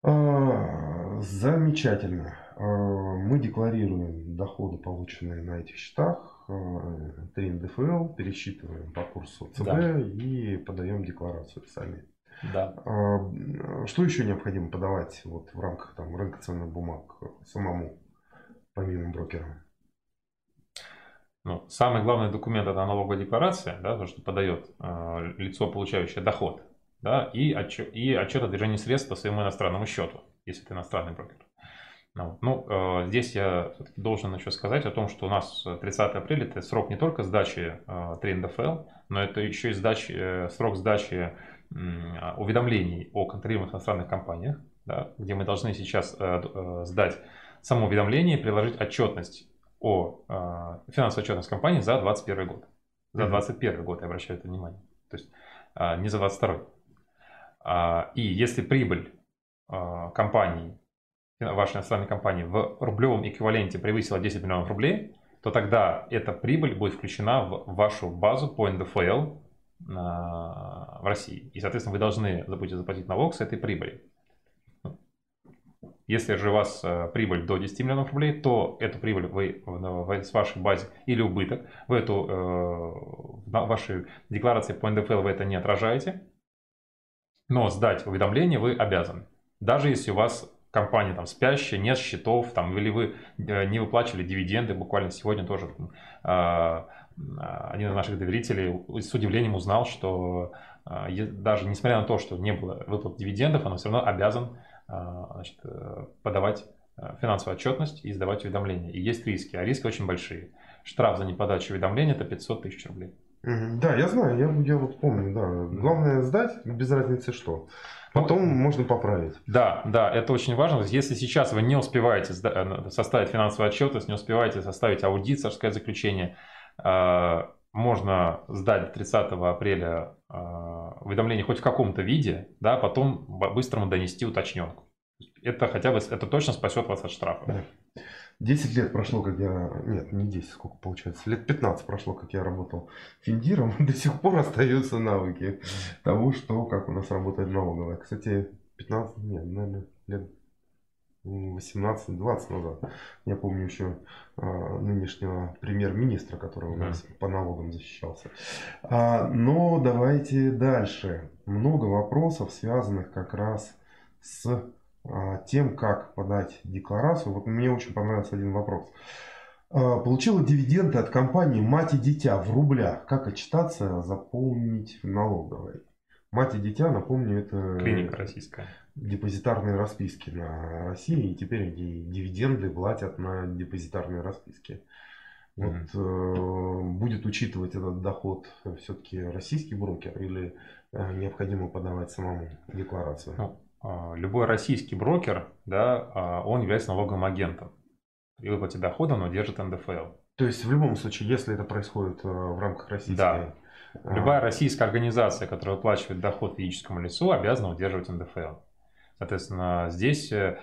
Speaker 1: А, замечательно. А, мы декларируем доходы, полученные на этих счетах, 3 НДФЛ, пересчитываем по курсу ЦБ да. и подаем декларацию сами.
Speaker 2: Да.
Speaker 1: А, что еще необходимо подавать вот в рамках там, рынка ценных бумаг самому, помимо брокера?
Speaker 2: Ну, самый главный документ это налоговая декларация, да, то, что подает э, лицо, получающее доход да, и, отчет, и отчет о движении средств по своему иностранному счету, если ты иностранный брокер. Ну, ну э, здесь я должен еще сказать о том, что у нас 30 апреля это срок не только сдачи э, 3 НДФЛ, но это еще и сдачи, э, срок сдачи уведомлений о контролируемых иностранных компаниях, да, где мы должны сейчас э, э, сдать само уведомление и приложить отчетность о э, финансовой отчетности компании за 2021 год. За 2021 год, я обращаю это внимание. То есть э, не за 2022. А, и если прибыль а, компании, вашей иностранной компании в рублевом эквиваленте превысила 10 миллионов рублей, то тогда эта прибыль будет включена в вашу базу по НДФЛ в России. И, соответственно, вы должны будете заплатить налог с этой прибыли. Если же у вас а, прибыль до 10 миллионов рублей, то эту прибыль вы в, с вашей базы или убыток, вы эту, в вашей декларации по НДФЛ вы это не отражаете, но сдать уведомление вы обязаны. Даже если у вас компания там спящая, нет счетов, там, или вы э, не выплачивали дивиденды, буквально сегодня тоже э, один из наших доверителей с удивлением узнал, что э, даже несмотря на то, что не было выплат дивидендов, он все равно обязан э, значит, подавать финансовую отчетность и сдавать уведомления. И есть риски, а риски очень большие. Штраф за неподачу уведомления это 500 тысяч рублей.
Speaker 1: Да, я знаю, я, я вот помню, да. Главное сдать, без разницы что. Потом ну, можно поправить.
Speaker 2: Да, да, это очень важно. Если сейчас вы не успеваете э, составить финансовую отчетность, не успеваете составить аудиторское заключение, э, можно сдать 30 апреля э, уведомление хоть в каком-то виде, да, потом быстрому донести уточненку. Это хотя бы, это точно спасет вас от штрафа. Да.
Speaker 1: 10 лет прошло, как я... Нет, не 10, сколько получается. Лет 15 прошло, как я работал финдиром. До сих пор остаются навыки того, что, как у нас работает налоговая. Кстати, 15, нет, наверное, лет 18-20 назад. Я помню еще а, нынешнего премьер-министра, который у нас по налогам защищался. А, но давайте дальше. Много вопросов, связанных как раз с а, тем, как подать декларацию. Вот мне очень понравился один вопрос. А, получила дивиденды от компании «Мать и дитя» в рублях. Как отчитаться, заполнить в налоговой? «Мать и дитя», напомню, это...
Speaker 2: Клиника российская.
Speaker 1: Депозитарные расписки на России. И теперь дивиденды платят на депозитарные расписки. Вот э, будет учитывать этот доход все-таки российский брокер или э, необходимо подавать самому декларацию?
Speaker 2: Ну, э, любой российский брокер, да, э, он является налоговым агентом. При выплате дохода он удержит НДФЛ.
Speaker 1: То есть в любом случае, если это происходит э, в рамках российской...
Speaker 2: Да. Любая российская организация, которая выплачивает доход физическому лицу, обязана удерживать НДФЛ. Соответственно, здесь... Э,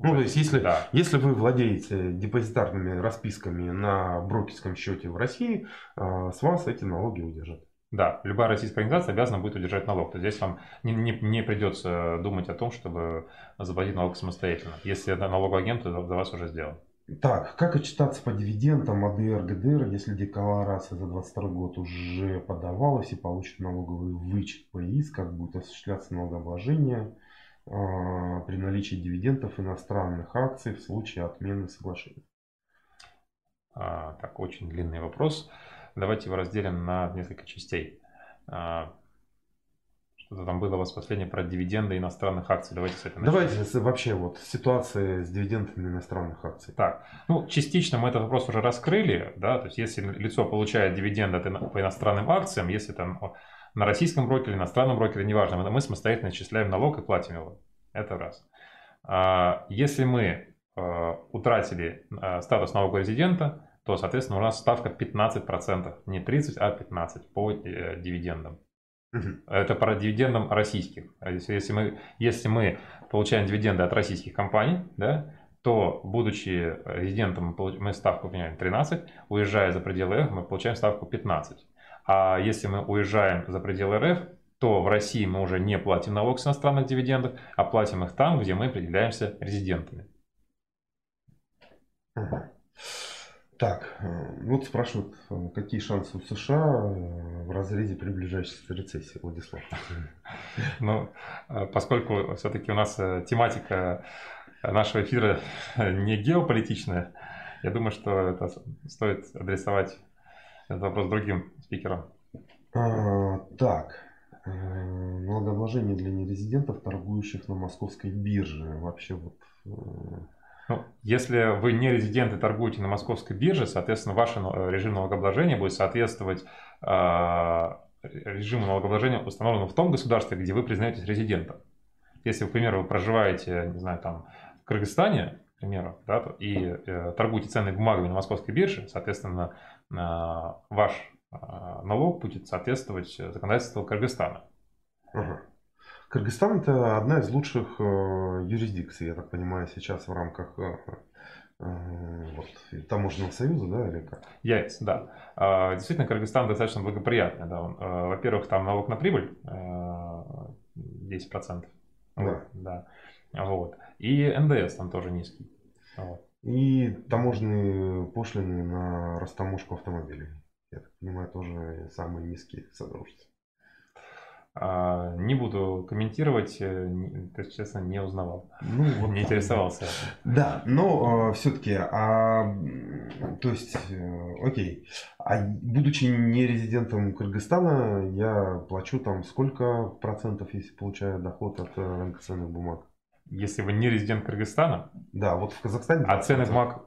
Speaker 1: ну, то есть, если, да. если вы владеете депозитарными расписками на брокерском счете в России, с вас эти налоги удержат.
Speaker 2: Да, любая российская организация обязана будет удержать налог. То есть здесь вам не, не, не придется думать о том, чтобы заплатить налог самостоятельно, если налоговый агент за вас уже сделал.
Speaker 1: Так, как отчитаться по дивидендам АДР, ГДР, если декларация за 2022 год уже подавалась и получит налоговый вычет по ИИС, как будет осуществляться налогообложение э, при наличии дивидендов иностранных акций в случае отмены соглашения?
Speaker 2: А, так, очень длинный вопрос. Давайте его разделим на несколько частей. А, что-то там было у вас последнее про дивиденды иностранных акций. Давайте с этого
Speaker 1: начнем. Давайте вообще вот ситуация с дивидендами иностранных акций.
Speaker 2: Так, ну частично мы этот вопрос уже раскрыли, да, то есть если лицо получает дивиденды по иностранным акциям, если там на российском брокере, иностранном брокере, неважно, мы самостоятельно отчисляем налог и платим его. Это раз. А, если мы а, утратили статус налогового резидента, то, соответственно, у нас ставка 15%, не 30, а 15 по э, дивидендам. Угу. Это по дивидендам российских. А если мы, если мы получаем дивиденды от российских компаний, да, то, будучи резидентом, мы ставку меняем 13, уезжая за пределы РФ, мы получаем ставку 15. А если мы уезжаем за пределы РФ, то в России мы уже не платим налог с иностранных дивидендов, а платим их там, где мы определяемся резидентами.
Speaker 1: Угу. Так, э, вот спрашивают, э, какие шансы у США э, в разрезе приближающейся рецессии, Владислав?
Speaker 2: Ну, поскольку все-таки у нас тематика нашего эфира не геополитичная, я думаю, что это стоит адресовать этот вопрос другим спикерам.
Speaker 1: А, так, налогообложение для нерезидентов, торгующих на московской бирже. Вообще вот
Speaker 2: ну, если вы не резидент и торгуете на московской бирже, соответственно, ваш э, режим налогообложения будет соответствовать э, режиму налогообложения, установленному в том государстве, где вы признаетесь резидентом. Если, к примеру, вы проживаете, не знаю, там, в Кыргызстане, к примеру, да, и э, торгуете ценными бумагами на московской бирже, соответственно, э, ваш э, налог будет соответствовать законодательству Кыргызстана.
Speaker 1: Ага. Кыргызстан это одна из лучших э, юрисдикций, я так понимаю, сейчас в рамках э, э, вот, таможенного союза, да, или как?
Speaker 2: Яйц, да. А, действительно, Кыргызстан достаточно благоприятный. Да. Во-первых, там налог на прибыль 10%. Да. Вот, да. Вот. И НДС там тоже низкий.
Speaker 1: Вот. И таможенные пошлины на растаможку автомобилей. Я так понимаю, тоже самые низкие в Содружестве.
Speaker 2: А, не буду комментировать, э, честно, не узнавал. Ну, вот не интересовался.
Speaker 1: Да, но э, все-таки, а, то есть, э, окей, а будучи не резидентом Кыргызстана, я плачу там сколько процентов, если получаю доход от рынка ценных бумаг?
Speaker 2: Если вы не резидент Кыргызстана?
Speaker 1: Да, вот в Казахстане.
Speaker 2: А ценных бумаг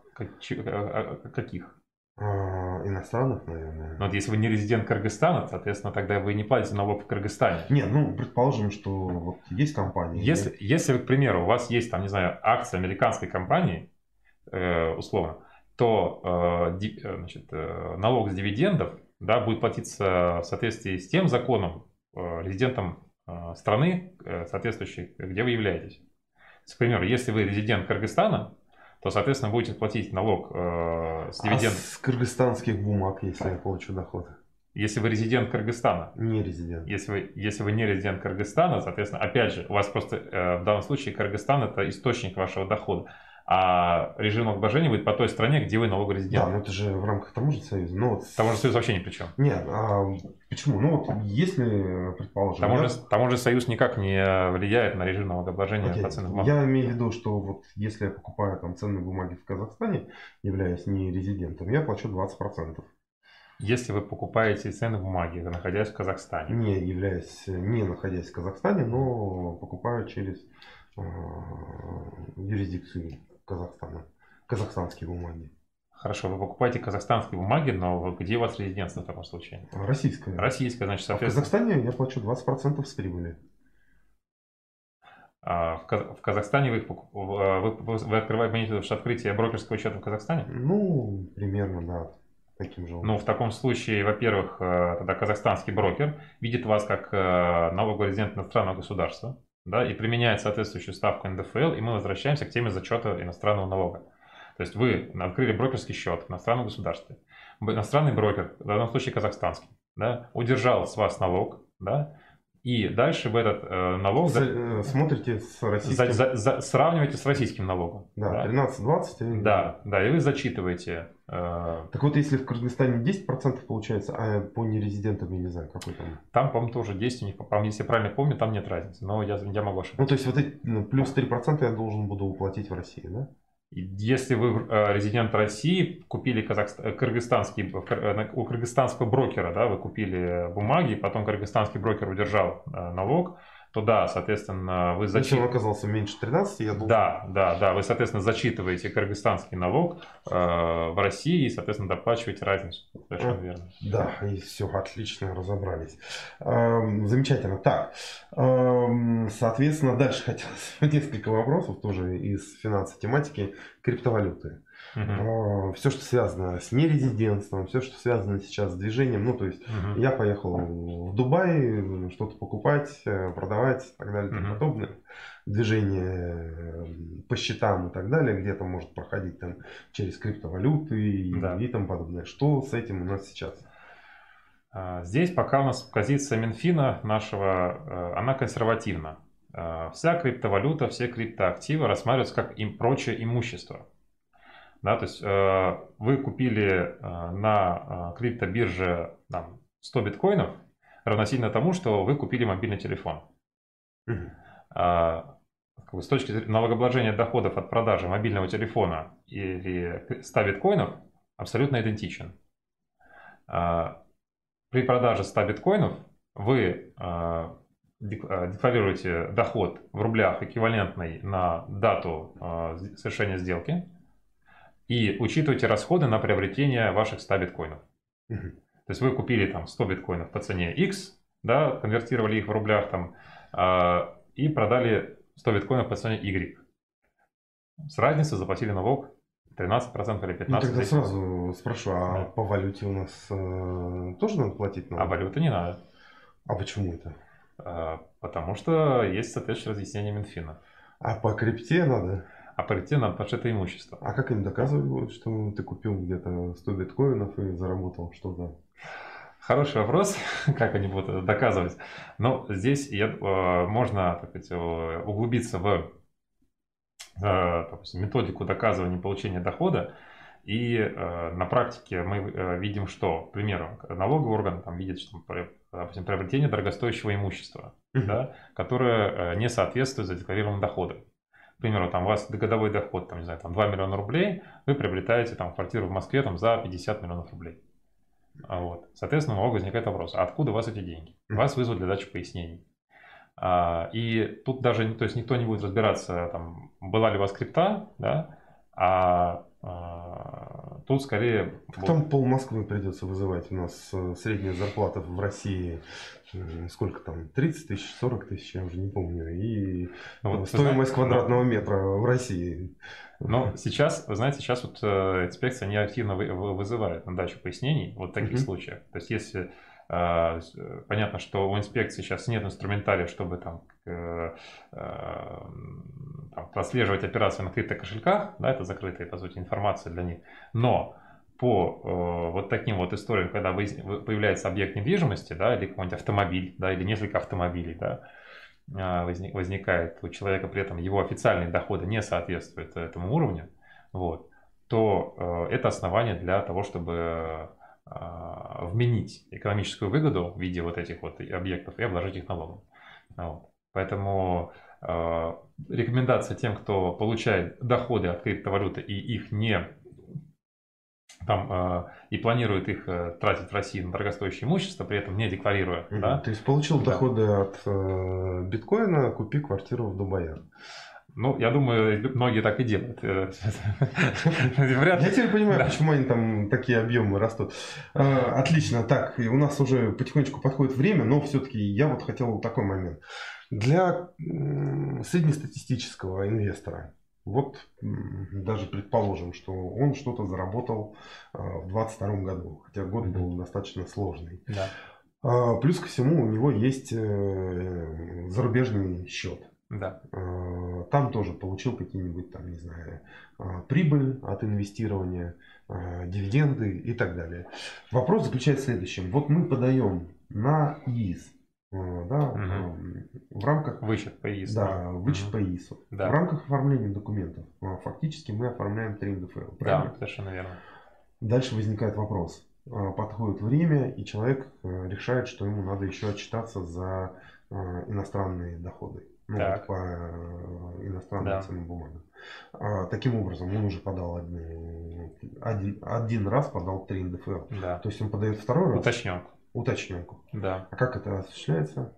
Speaker 2: каких?
Speaker 1: А, иностранных, наверное.
Speaker 2: Но вот если вы не резидент Кыргызстана, соответственно, тогда вы не платите налог в Кыргызстане.
Speaker 1: Не, ну, предположим, что вот есть компания.
Speaker 2: Если, и... если, к примеру, у вас есть, там, не знаю, акция американской компании, э, условно, то э, ди, э, значит, э, налог с дивидендов да, будет платиться в соответствии с тем законом э, резидентом э, страны, э, соответствующей, где вы являетесь. К примеру, если вы резидент Кыргызстана, то, соответственно, будете платить налог э, с дивидендов. А
Speaker 1: с кыргызстанских бумаг, если я получу доход?
Speaker 2: Если вы резидент Кыргызстана.
Speaker 1: Не резидент.
Speaker 2: Если вы, если вы не резидент Кыргызстана, соответственно, опять же, у вас просто э, в данном случае Кыргызстан это источник вашего дохода а режим налогообложения будет по той стране, где вы налогорезидент.
Speaker 1: Да, но это же в рамках таможенного союза. Но вот...
Speaker 2: Таможенный союз вообще ни при чем.
Speaker 1: Нет, а почему? Ну вот если, предположим...
Speaker 2: Таможенный, я... таможенный союз никак не влияет на режим налогообложения
Speaker 1: Окей. по ценным бумагам. Я имею в виду, что вот если я покупаю там ценные бумаги в Казахстане, являясь не резидентом, я плачу 20%.
Speaker 2: Если вы покупаете ценные бумаги, находясь в Казахстане.
Speaker 1: Не являясь, не находясь в Казахстане, но покупаю через э, юрисдикцию Казахстана, казахстанские бумаги.
Speaker 2: Хорошо, вы покупаете казахстанские бумаги, но где у вас резидентство в таком случае?
Speaker 1: Российская.
Speaker 2: Российская, значит,
Speaker 1: А в
Speaker 2: соответственно...
Speaker 1: Казахстане я плачу 20% с прибыли.
Speaker 2: а, В Каз- в Казахстане вы, их покуп- вы, вы, вы открываете имеете в открытие брокерского счета в Казахстане?
Speaker 1: Ну, примерно, да. Таким же.
Speaker 2: Ну, в таком случае, во-первых, э, тогда казахстанский брокер видит вас как э, налоговый резидент иностранного государства, да, и применяет соответствующую ставку НДФЛ, и мы возвращаемся к теме зачета иностранного налога. То есть вы открыли брокерский счет в иностранном государстве. Иностранный брокер, в данном случае казахстанский, да, удержал с вас налог, да, и дальше в этот э, налог за-
Speaker 1: э, смотрите с
Speaker 2: за-
Speaker 1: российским.
Speaker 2: за- за- сравниваете с российским налогом.
Speaker 1: Да, 13-20. и-
Speaker 2: да, да, и вы зачитываете
Speaker 1: Так вот, если в Кыргызстане 10% получается, а по нерезидентам я не знаю, какой там.
Speaker 2: Там, по-моему, тоже 10 у них, по-моему, если я правильно помню, там нет разницы, но я, я могу ошибаться.
Speaker 1: Ну, то есть вот эти ну, плюс 3% я должен буду уплатить в России, да?
Speaker 2: Если вы э, резидент России, купили казахст- э, кыргызстанский, э, у кыргызстанского брокера, да, вы купили бумаги, потом кыргызстанский брокер удержал налог, то да, соответственно, вы
Speaker 1: он
Speaker 2: зачитываете...
Speaker 1: оказался меньше 13, я должен...
Speaker 2: Да, да, да, вы, соответственно, зачитываете кыргызстанский налог э, в России и, соответственно, доплачиваете разницу. Совершенно
Speaker 1: А.
Speaker 2: верно.
Speaker 1: Да, и все, отлично, разобрались. Эм, Замечательно. Так, эм, соответственно, дальше хотелось несколько вопросов тоже из финансовой тематики криптовалюты.
Speaker 2: Мгм.
Speaker 1: Все, что связано с нерезидентством, все, что связано сейчас с движением, ну, то есть
Speaker 2: Мгм.
Speaker 1: я поехал в Дубай что-то покупать, э, продавать и так далее и тому подобное. Движение э, по счетам и так далее, где-то может проходить там через криптовалюты и,
Speaker 2: Да.
Speaker 1: и тому подобное. Что с этим у нас сейчас?
Speaker 2: А, Здесь пока у нас позиция Минфина нашего, э, она консервативна. Вся криптовалюта, все криптоактивы рассматриваются как им прочее имущество. Да, то есть э, вы купили э, на э, криптобирже там, 100 биткоинов, равносильно тому, что вы купили мобильный телефон.
Speaker 1: Мгм.
Speaker 2: А, с точки зрения налогообложения доходов от продажи мобильного телефона или 100 биткоинов абсолютно идентичен. А, При продаже 100 биткоинов вы а, дек- декларируете доход в рублях эквивалентный на дату с- совершения сделки и учитываете расходы на приобретение ваших 100 биткоинов. То есть вы купили там 100 биткоинов по цене X, да, конвертировали их в рублях там, а, и продали 100 биткоинов по цене Y. С разницы заплатили налог 13% или 15%.
Speaker 1: Ну, тогда сразу спрошу, а
Speaker 2: Да.
Speaker 1: по валюте у нас э, тоже надо платить
Speaker 2: А
Speaker 1: налог?
Speaker 2: валюты не надо.
Speaker 1: А почему это?
Speaker 2: А, Потому что есть соответствующее разъяснение Минфина.
Speaker 1: А по крипте надо?
Speaker 2: А надо, потому что это имущество.
Speaker 1: А как им доказывают, что ты купил где-то 100 биткоинов и заработал что-то?
Speaker 2: Хороший вопрос, как они будут это доказывать. Но здесь я, э, можно так сказать, э, углубиться в э, допустим, методику доказывания получения дохода. И э, на практике мы э, видим, что, к примеру, налоговый орган там видит, что допустим, приобретение дорогостоящего имущества, да, которое э, не соответствует задекларированным доходам. К примеру, там у вас годовой доход, там, не знаю, там 2 миллиона рублей, вы приобретаете там квартиру в Москве там, за 50 миллионов рублей. А Вот. Соответственно, у налога возникает вопрос, а откуда у вас эти деньги? Вас вызовут для дачи пояснений. А, И тут даже то есть никто не будет разбираться, там, была ли у вас крипта, да, а, а, тут скорее...
Speaker 1: Там пол Москвы придется вызывать. У нас э, средняя зарплата в России э, сколько там? 30 тысяч, 40 тысяч, я уже не помню. И
Speaker 2: Ну, вот
Speaker 1: стоимость
Speaker 2: знаете,
Speaker 1: квадратного метра в России.
Speaker 2: Но сейчас, вы знаете, сейчас вот э, инспекция не активно вы- вы- вызывает на дачу пояснений вот в таких
Speaker 1: Мгм.
Speaker 2: случаях. То есть если э, э, понятно, что у инспекции сейчас нет инструментария, чтобы там, э, э, там прослеживать операции на криптокошельках, да, это закрытая, по сути, информация для них. Но по э, вот таким вот историям, когда вы- появляется объект недвижимости, да, или какой-нибудь автомобиль, да, или несколько автомобилей, да, а, возник- возникает у человека, при этом его официальные доходы не соответствуют этому уровню, вот, то э, это основание для того, чтобы э, вменить экономическую выгоду в виде вот этих вот объектов и обложить их налогом. Вот. Поэтому э, рекомендация тем, кто получает доходы от криптовалюты и их не там э, и планирует их э, тратить в России на дорогостоящее имущество, при этом не декларируя,
Speaker 1: Мгм.
Speaker 2: да,
Speaker 1: То есть получил
Speaker 2: Да.
Speaker 1: доходы от э, биткоина, купи квартиру в Дубае.
Speaker 2: Ну, я думаю, многие так и делают. Э,
Speaker 1: я теперь понимаю, почему они там такие объемы растут. А, отлично. Так, у нас уже потихонечку подходит время, но все-таки я вот хотел такой момент. Для среднестатистического инвестора, вот даже предположим, что он что-то заработал а, в 2022 году, хотя год был достаточно сложный. Да. А, плюс ко всему у него есть э, зарубежный счет. Да. А, там тоже получил какие-нибудь там, не знаю, прибыль от инвестирования, дивиденды и так далее. Вопрос заключается в следующем. Вот мы подаем на ИИС да, угу. в рамках
Speaker 2: вычет по ИИСу.
Speaker 1: Да, вычет угу. по ИИСу. Да. В рамках оформления документов э, фактически мы оформляем 3 НДФЛ.
Speaker 2: Да, совершенно верно.
Speaker 1: Дальше возникает вопрос. Подходит время, и человек решает, что ему надо еще отчитаться за иностранные доходы. Ну, вот по иностранным да. ценным бумагам. Таким образом, он уже подал один, один, один раз подал 3 НДФЛ. Да. То есть он подает второй раз.
Speaker 2: Уточненку
Speaker 1: уточненку.
Speaker 2: Да.
Speaker 1: А как это осуществляется?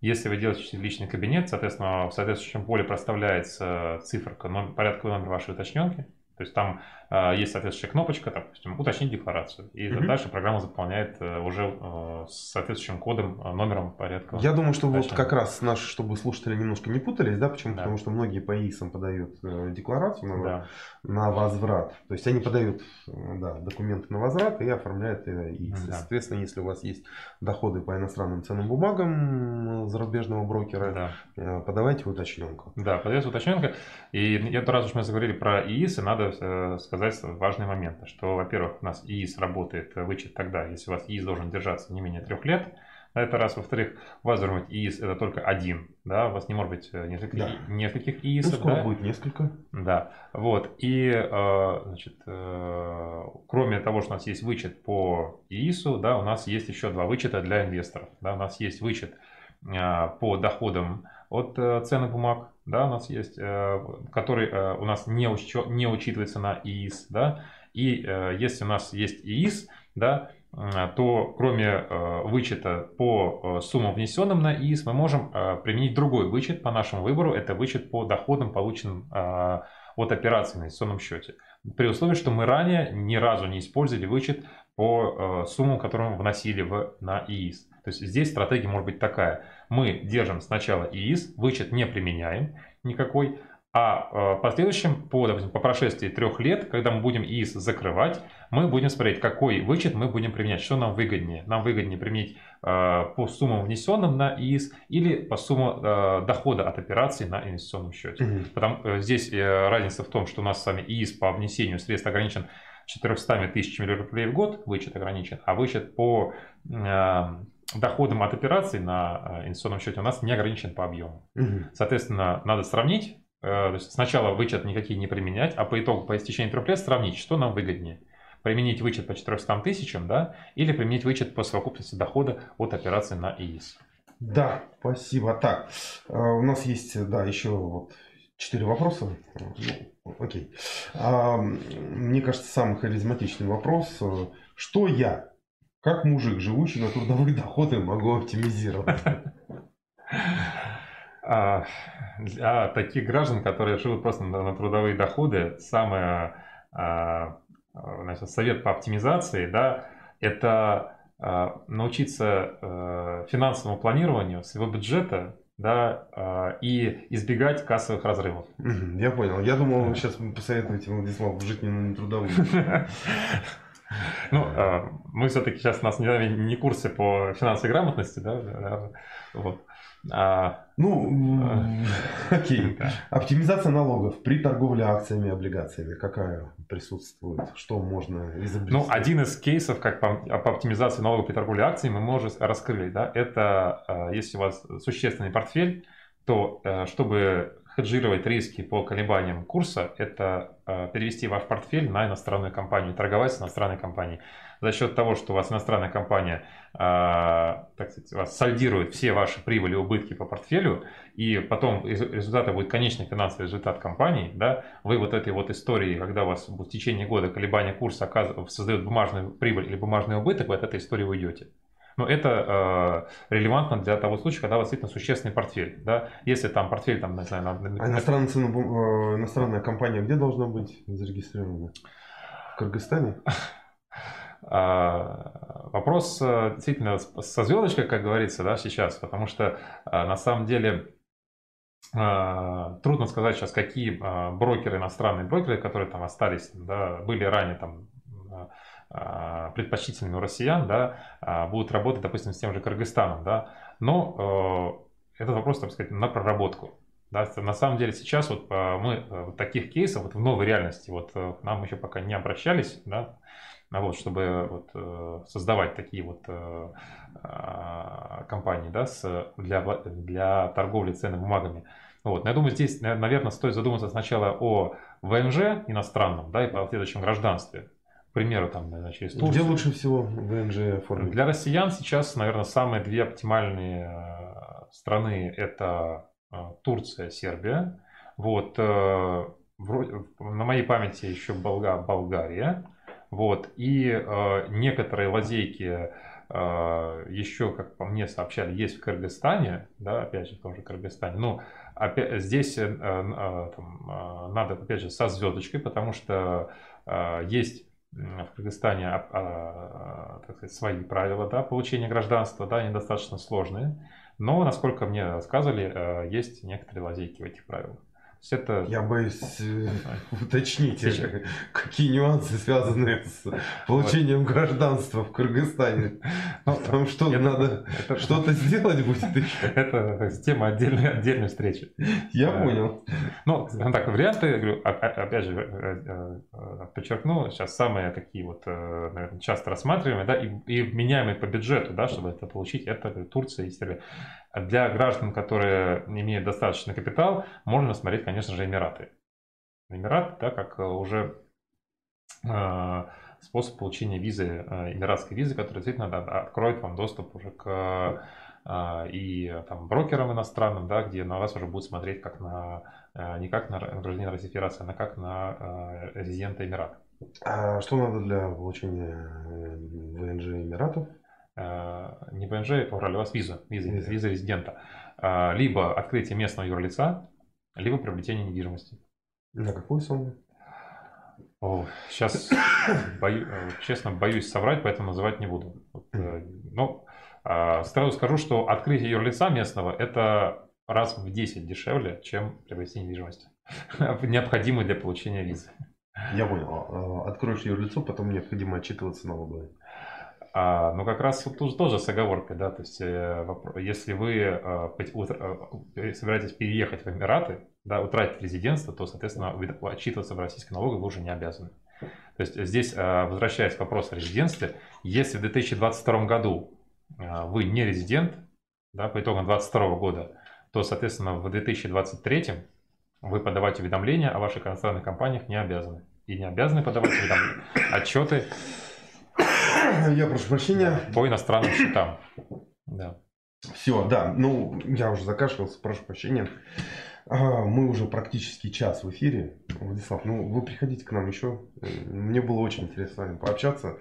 Speaker 2: Если вы делаете личный кабинет, соответственно, в соответствующем поле проставляется циферка, номер, порядковый номер вашей уточненки. То есть там есть соответствующая кнопочка, там, допустим, уточнить декларацию. И угу. дальше программа заполняет э, уже э, с соответствующим кодом, э, номером порядка.
Speaker 1: Я думаю, что вот как раз наш, чтобы слушатели немножко не путались, да, почему? Да. Потому что многие по ИИСам подают декларацию на, да. на возврат. То есть они подают да, документы на возврат и оформляют ИИС. Да. Соответственно, если у вас есть доходы по иностранным ценным бумагам зарубежного брокера, да. подавайте уточненку.
Speaker 2: Да, подавайте уточненку. И раз уж мы заговорили про ИИСы, надо Э, сказать важные моменты, что, во-первых, у нас ИИС работает, э, вычет тогда, если у вас ИИС должен держаться не менее трех лет, это раз. Во-вторых, у вас должен быть ИИС, это только один, да, у вас не может быть э, несколько, да. нескольких ИИС. Ну,
Speaker 1: скоро
Speaker 2: да?
Speaker 1: будет несколько.
Speaker 2: Да, вот, и, значит, кроме того, что у нас есть вычет по ИИСу, да, у нас есть еще два вычета для инвесторов, да, у нас есть вычет по доходам от ценных бумаг, да, у нас есть, э, который э, у нас не, учё, не учитывается на ИИС, да, и э, если у нас есть ИИС, да, то кроме вычета по суммам, внесенным на ИИС, мы можем применить другой вычет по нашему выбору. Это вычет по доходам, полученным от операций на инвестиционном счете. При условии, что мы ранее ни разу не использовали вычет по суммам, которые мы вносили в, на ИИС. То есть здесь стратегия может быть такая. Мы держим сначала ИИС, вычет не применяем никакой, а э, в последующем, по, допустим, по прошествии трех лет, когда мы будем ИИС закрывать, мы будем смотреть, какой вычет мы будем применять, что нам выгоднее. Нам выгоднее применить э, по суммам внесенным на ИИС или по сумму э, дохода от операции на инвестиционном счете. Угу. Потому, здесь разница в том, что у нас с вами ИИС по внесению средств ограничен 400 тысячами рублей в год, вычет ограничен, а вычет по доходом от операций на э, инвестиционном счете у нас не ограничен по объему. Угу. Соответственно, надо сравнить. Э, то есть сначала вычет никакие не применять, а по итогу, по истечении трех лет сравнить, что нам выгоднее. Применить вычет по 400 тысячам, да, или применить вычет по совокупности дохода от операции на ИИС.
Speaker 1: Да, спасибо. Так, э, у нас есть, да, еще вот четыре вопроса. Ну, окей. Мне кажется, самый харизматичный вопрос. Что я как мужик, живущий на трудовые доходы, могу оптимизировать?
Speaker 2: А, для таких граждан, которые живут просто на, трудовые доходы, самый а, значит, совет по оптимизации, да, это а, научиться финансовому планированию своего бюджета да, и избегать кассовых разрывов.
Speaker 1: Я понял. Я думал, вы сейчас посоветуете Владиславу жить не на трудовые.
Speaker 2: Ну, а, мы все-таки сейчас у нас не, не курсы по финансовой грамотности, да, вот.
Speaker 1: А, ну, окей. Оптимизация налогов при торговле акциями и облигациями какая присутствует? Что можно
Speaker 2: изобрести? Ну, один из кейсов, как по, по оптимизации налогов при торговле акциями, мы можем раскрыть. Да? Это если у вас существенный портфель, то чтобы хеджировать риски по колебаниям курса – это э, перевести ваш портфель на иностранную компанию, торговать с иностранной компанией. За счет того, что у вас иностранная компания э, так сказать, вас сальдирует все ваши прибыли и убытки по портфелю, и потом результатом будет конечный финансовый результат компании, да, вы вот этой вот истории, когда у вас в течение года колебания курса создает бумажную прибыль или бумажный убыток, вы от этой истории уйдете. Но это э, релевантно для того случая, когда у вас действительно существенный портфель. Да? Если там портфель, там, не знаю, на...
Speaker 1: А иностранная, э, иностранная компания где должна быть зарегистрирована? В Кыргызстане?
Speaker 2: А, вопрос э, действительно со звездочкой, как говорится, да, сейчас, потому что а, на самом деле трудно сказать сейчас, какие брокеры, иностранные брокеры, которые там остались, да, были ранее там предпочтительными у россиян, да, будут работать, допустим, с тем же Кыргызстаном, да, но э, этот вопрос, так сказать, на проработку. Да, на самом деле сейчас вот мы э, таких кейсов вот в новой реальности, вот нам еще пока не обращались, да, а вот, чтобы вот, э, создавать такие вот э, а, компании да, с, для, для торговли ценными бумагами. Вот. Но я думаю, здесь, наверное, стоит задуматься сначала о ВНЖ иностранном да, и по следующем гражданстве. Примеру, там, наверное, через
Speaker 1: Турцию. Где лучше всего ВНЖ оформить?
Speaker 2: Для россиян сейчас, наверное, самые две оптимальные э, страны – это Турция, Сербия. Вот, на моей памяти еще Болга, Болгария. Вот. И э, некоторые лазейки э, еще, как по мне сообщали, есть в Кыргызстане, да, опять же, в том же Кыргызстане. Ну, опять, здесь э, э, там, э, надо, опять же, со звездочкой, потому что э, есть в Кыргызстане а, а, сказать, свои правила да, получения гражданства, да, они достаточно сложные. Но, насколько мне рассказывали, э, есть некоторые лазейки в этих правилах
Speaker 1: есть это... Я боюсь э, уточнить, э, какие нюансы связаны с получением гражданства в Кыргызстане. Ну, Там что, надо что-то сделать будет еще?
Speaker 2: Это тема отдельной, отдельной встречи.
Speaker 1: Я а, понял.
Speaker 2: Ну, так, варианты, я говорю, опять же, подчеркну, сейчас самые такие вот, наверное, часто рассматриваемые, да, и, и вменяемые по бюджету, да, чтобы это получить, это Турция и Сербия. Для граждан, которые имеют достаточный капитал, можно смотреть, конечно же, Эмираты. Эмират, да, как уже э, способ получения визы, э, эмиратской визы, которая действительно откроет вам доступ уже к э, и там, брокерам иностранным, да, где на вас уже будут смотреть как на, э, не как на гражданина Российской Федерации, а как на э, резидента Эмирата.
Speaker 1: А что надо для получения э, ВНЖ Эмиратов?
Speaker 2: Э, не БНЖ, убрали у вас визу, виза, виза. виза резидента. Э, либо открытие местного юрлица, либо приобретение недвижимости.
Speaker 1: На какую сумму?
Speaker 2: О, сейчас, бою, э, честно, боюсь соврать, поэтому называть не буду. Вот, ну, сразу скажу, что открытие юрлица местного – это раз в 10 дешевле, чем приобретение недвижимости, необходимую для получения визы.
Speaker 1: Я понял. Откроешь юрлицо, потом необходимо отчитываться налоговой.
Speaker 2: А, но как раз тут тоже с оговоркой, да, то есть э, если вы э, э, собираетесь переехать в Эмираты, да, утратить резидентство, то, соответственно, отчитываться в российской налоговой вы уже не обязаны. То есть здесь, возвращаясь к вопросу о резидентстве, если в 2022 году вы не резидент, да, по итогам 2022 года, то, соответственно, в 2023 вы подавать уведомления о ваших иностранных компаниях не обязаны. И не обязаны подавать уведомления, отчеты
Speaker 1: Я прошу прощения.
Speaker 2: По иностранным счетам. Да.
Speaker 1: Все, да. Ну, я уже закашлялся, прошу прощения. А, мы уже практически час в эфире. Владислав, ну вы приходите к нам еще. Мне было очень интересно с вами пообщаться.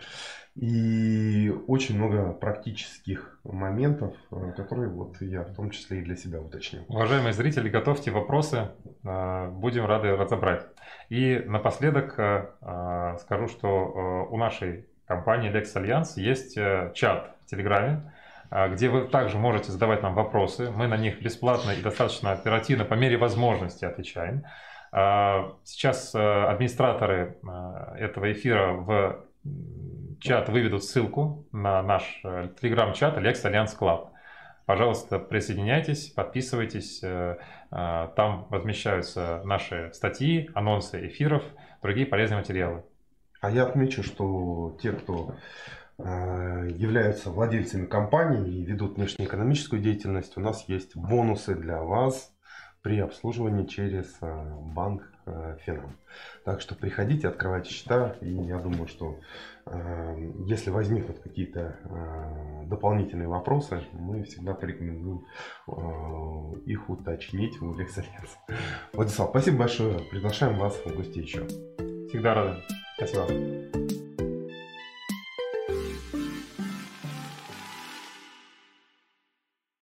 Speaker 1: И очень много практических моментов, которые вот я в том числе и для себя уточнил.
Speaker 2: Уважаемые зрители, готовьте вопросы. Э, будем рады разобрать. И напоследок э, скажу, что у нашей компании Lex Alliance есть э, чат в Телеграме, э, где вы также можете задавать нам вопросы. Мы на них бесплатно и достаточно оперативно по мере возможности отвечаем. Э, сейчас администраторы этого эфира в чат выведут ссылку на наш телеграм-чат Lex Alliance Club. Пожалуйста, присоединяйтесь, подписывайтесь. Там размещаются наши статьи, анонсы эфиров, другие полезные материалы.
Speaker 1: А я отмечу, что те, кто э, являются владельцами компании и ведут внешнеэкономическую деятельность, у нас есть бонусы для вас при обслуживании через э, банк э, Финам. Так что приходите, открывайте счета, и я думаю, что если возникнут какие-то дополнительные вопросы, мы всегда порекомендуем их уточнить у Лексалец. Владислав, спасибо большое. Приглашаем вас в гости еще.
Speaker 2: Всегда 私は。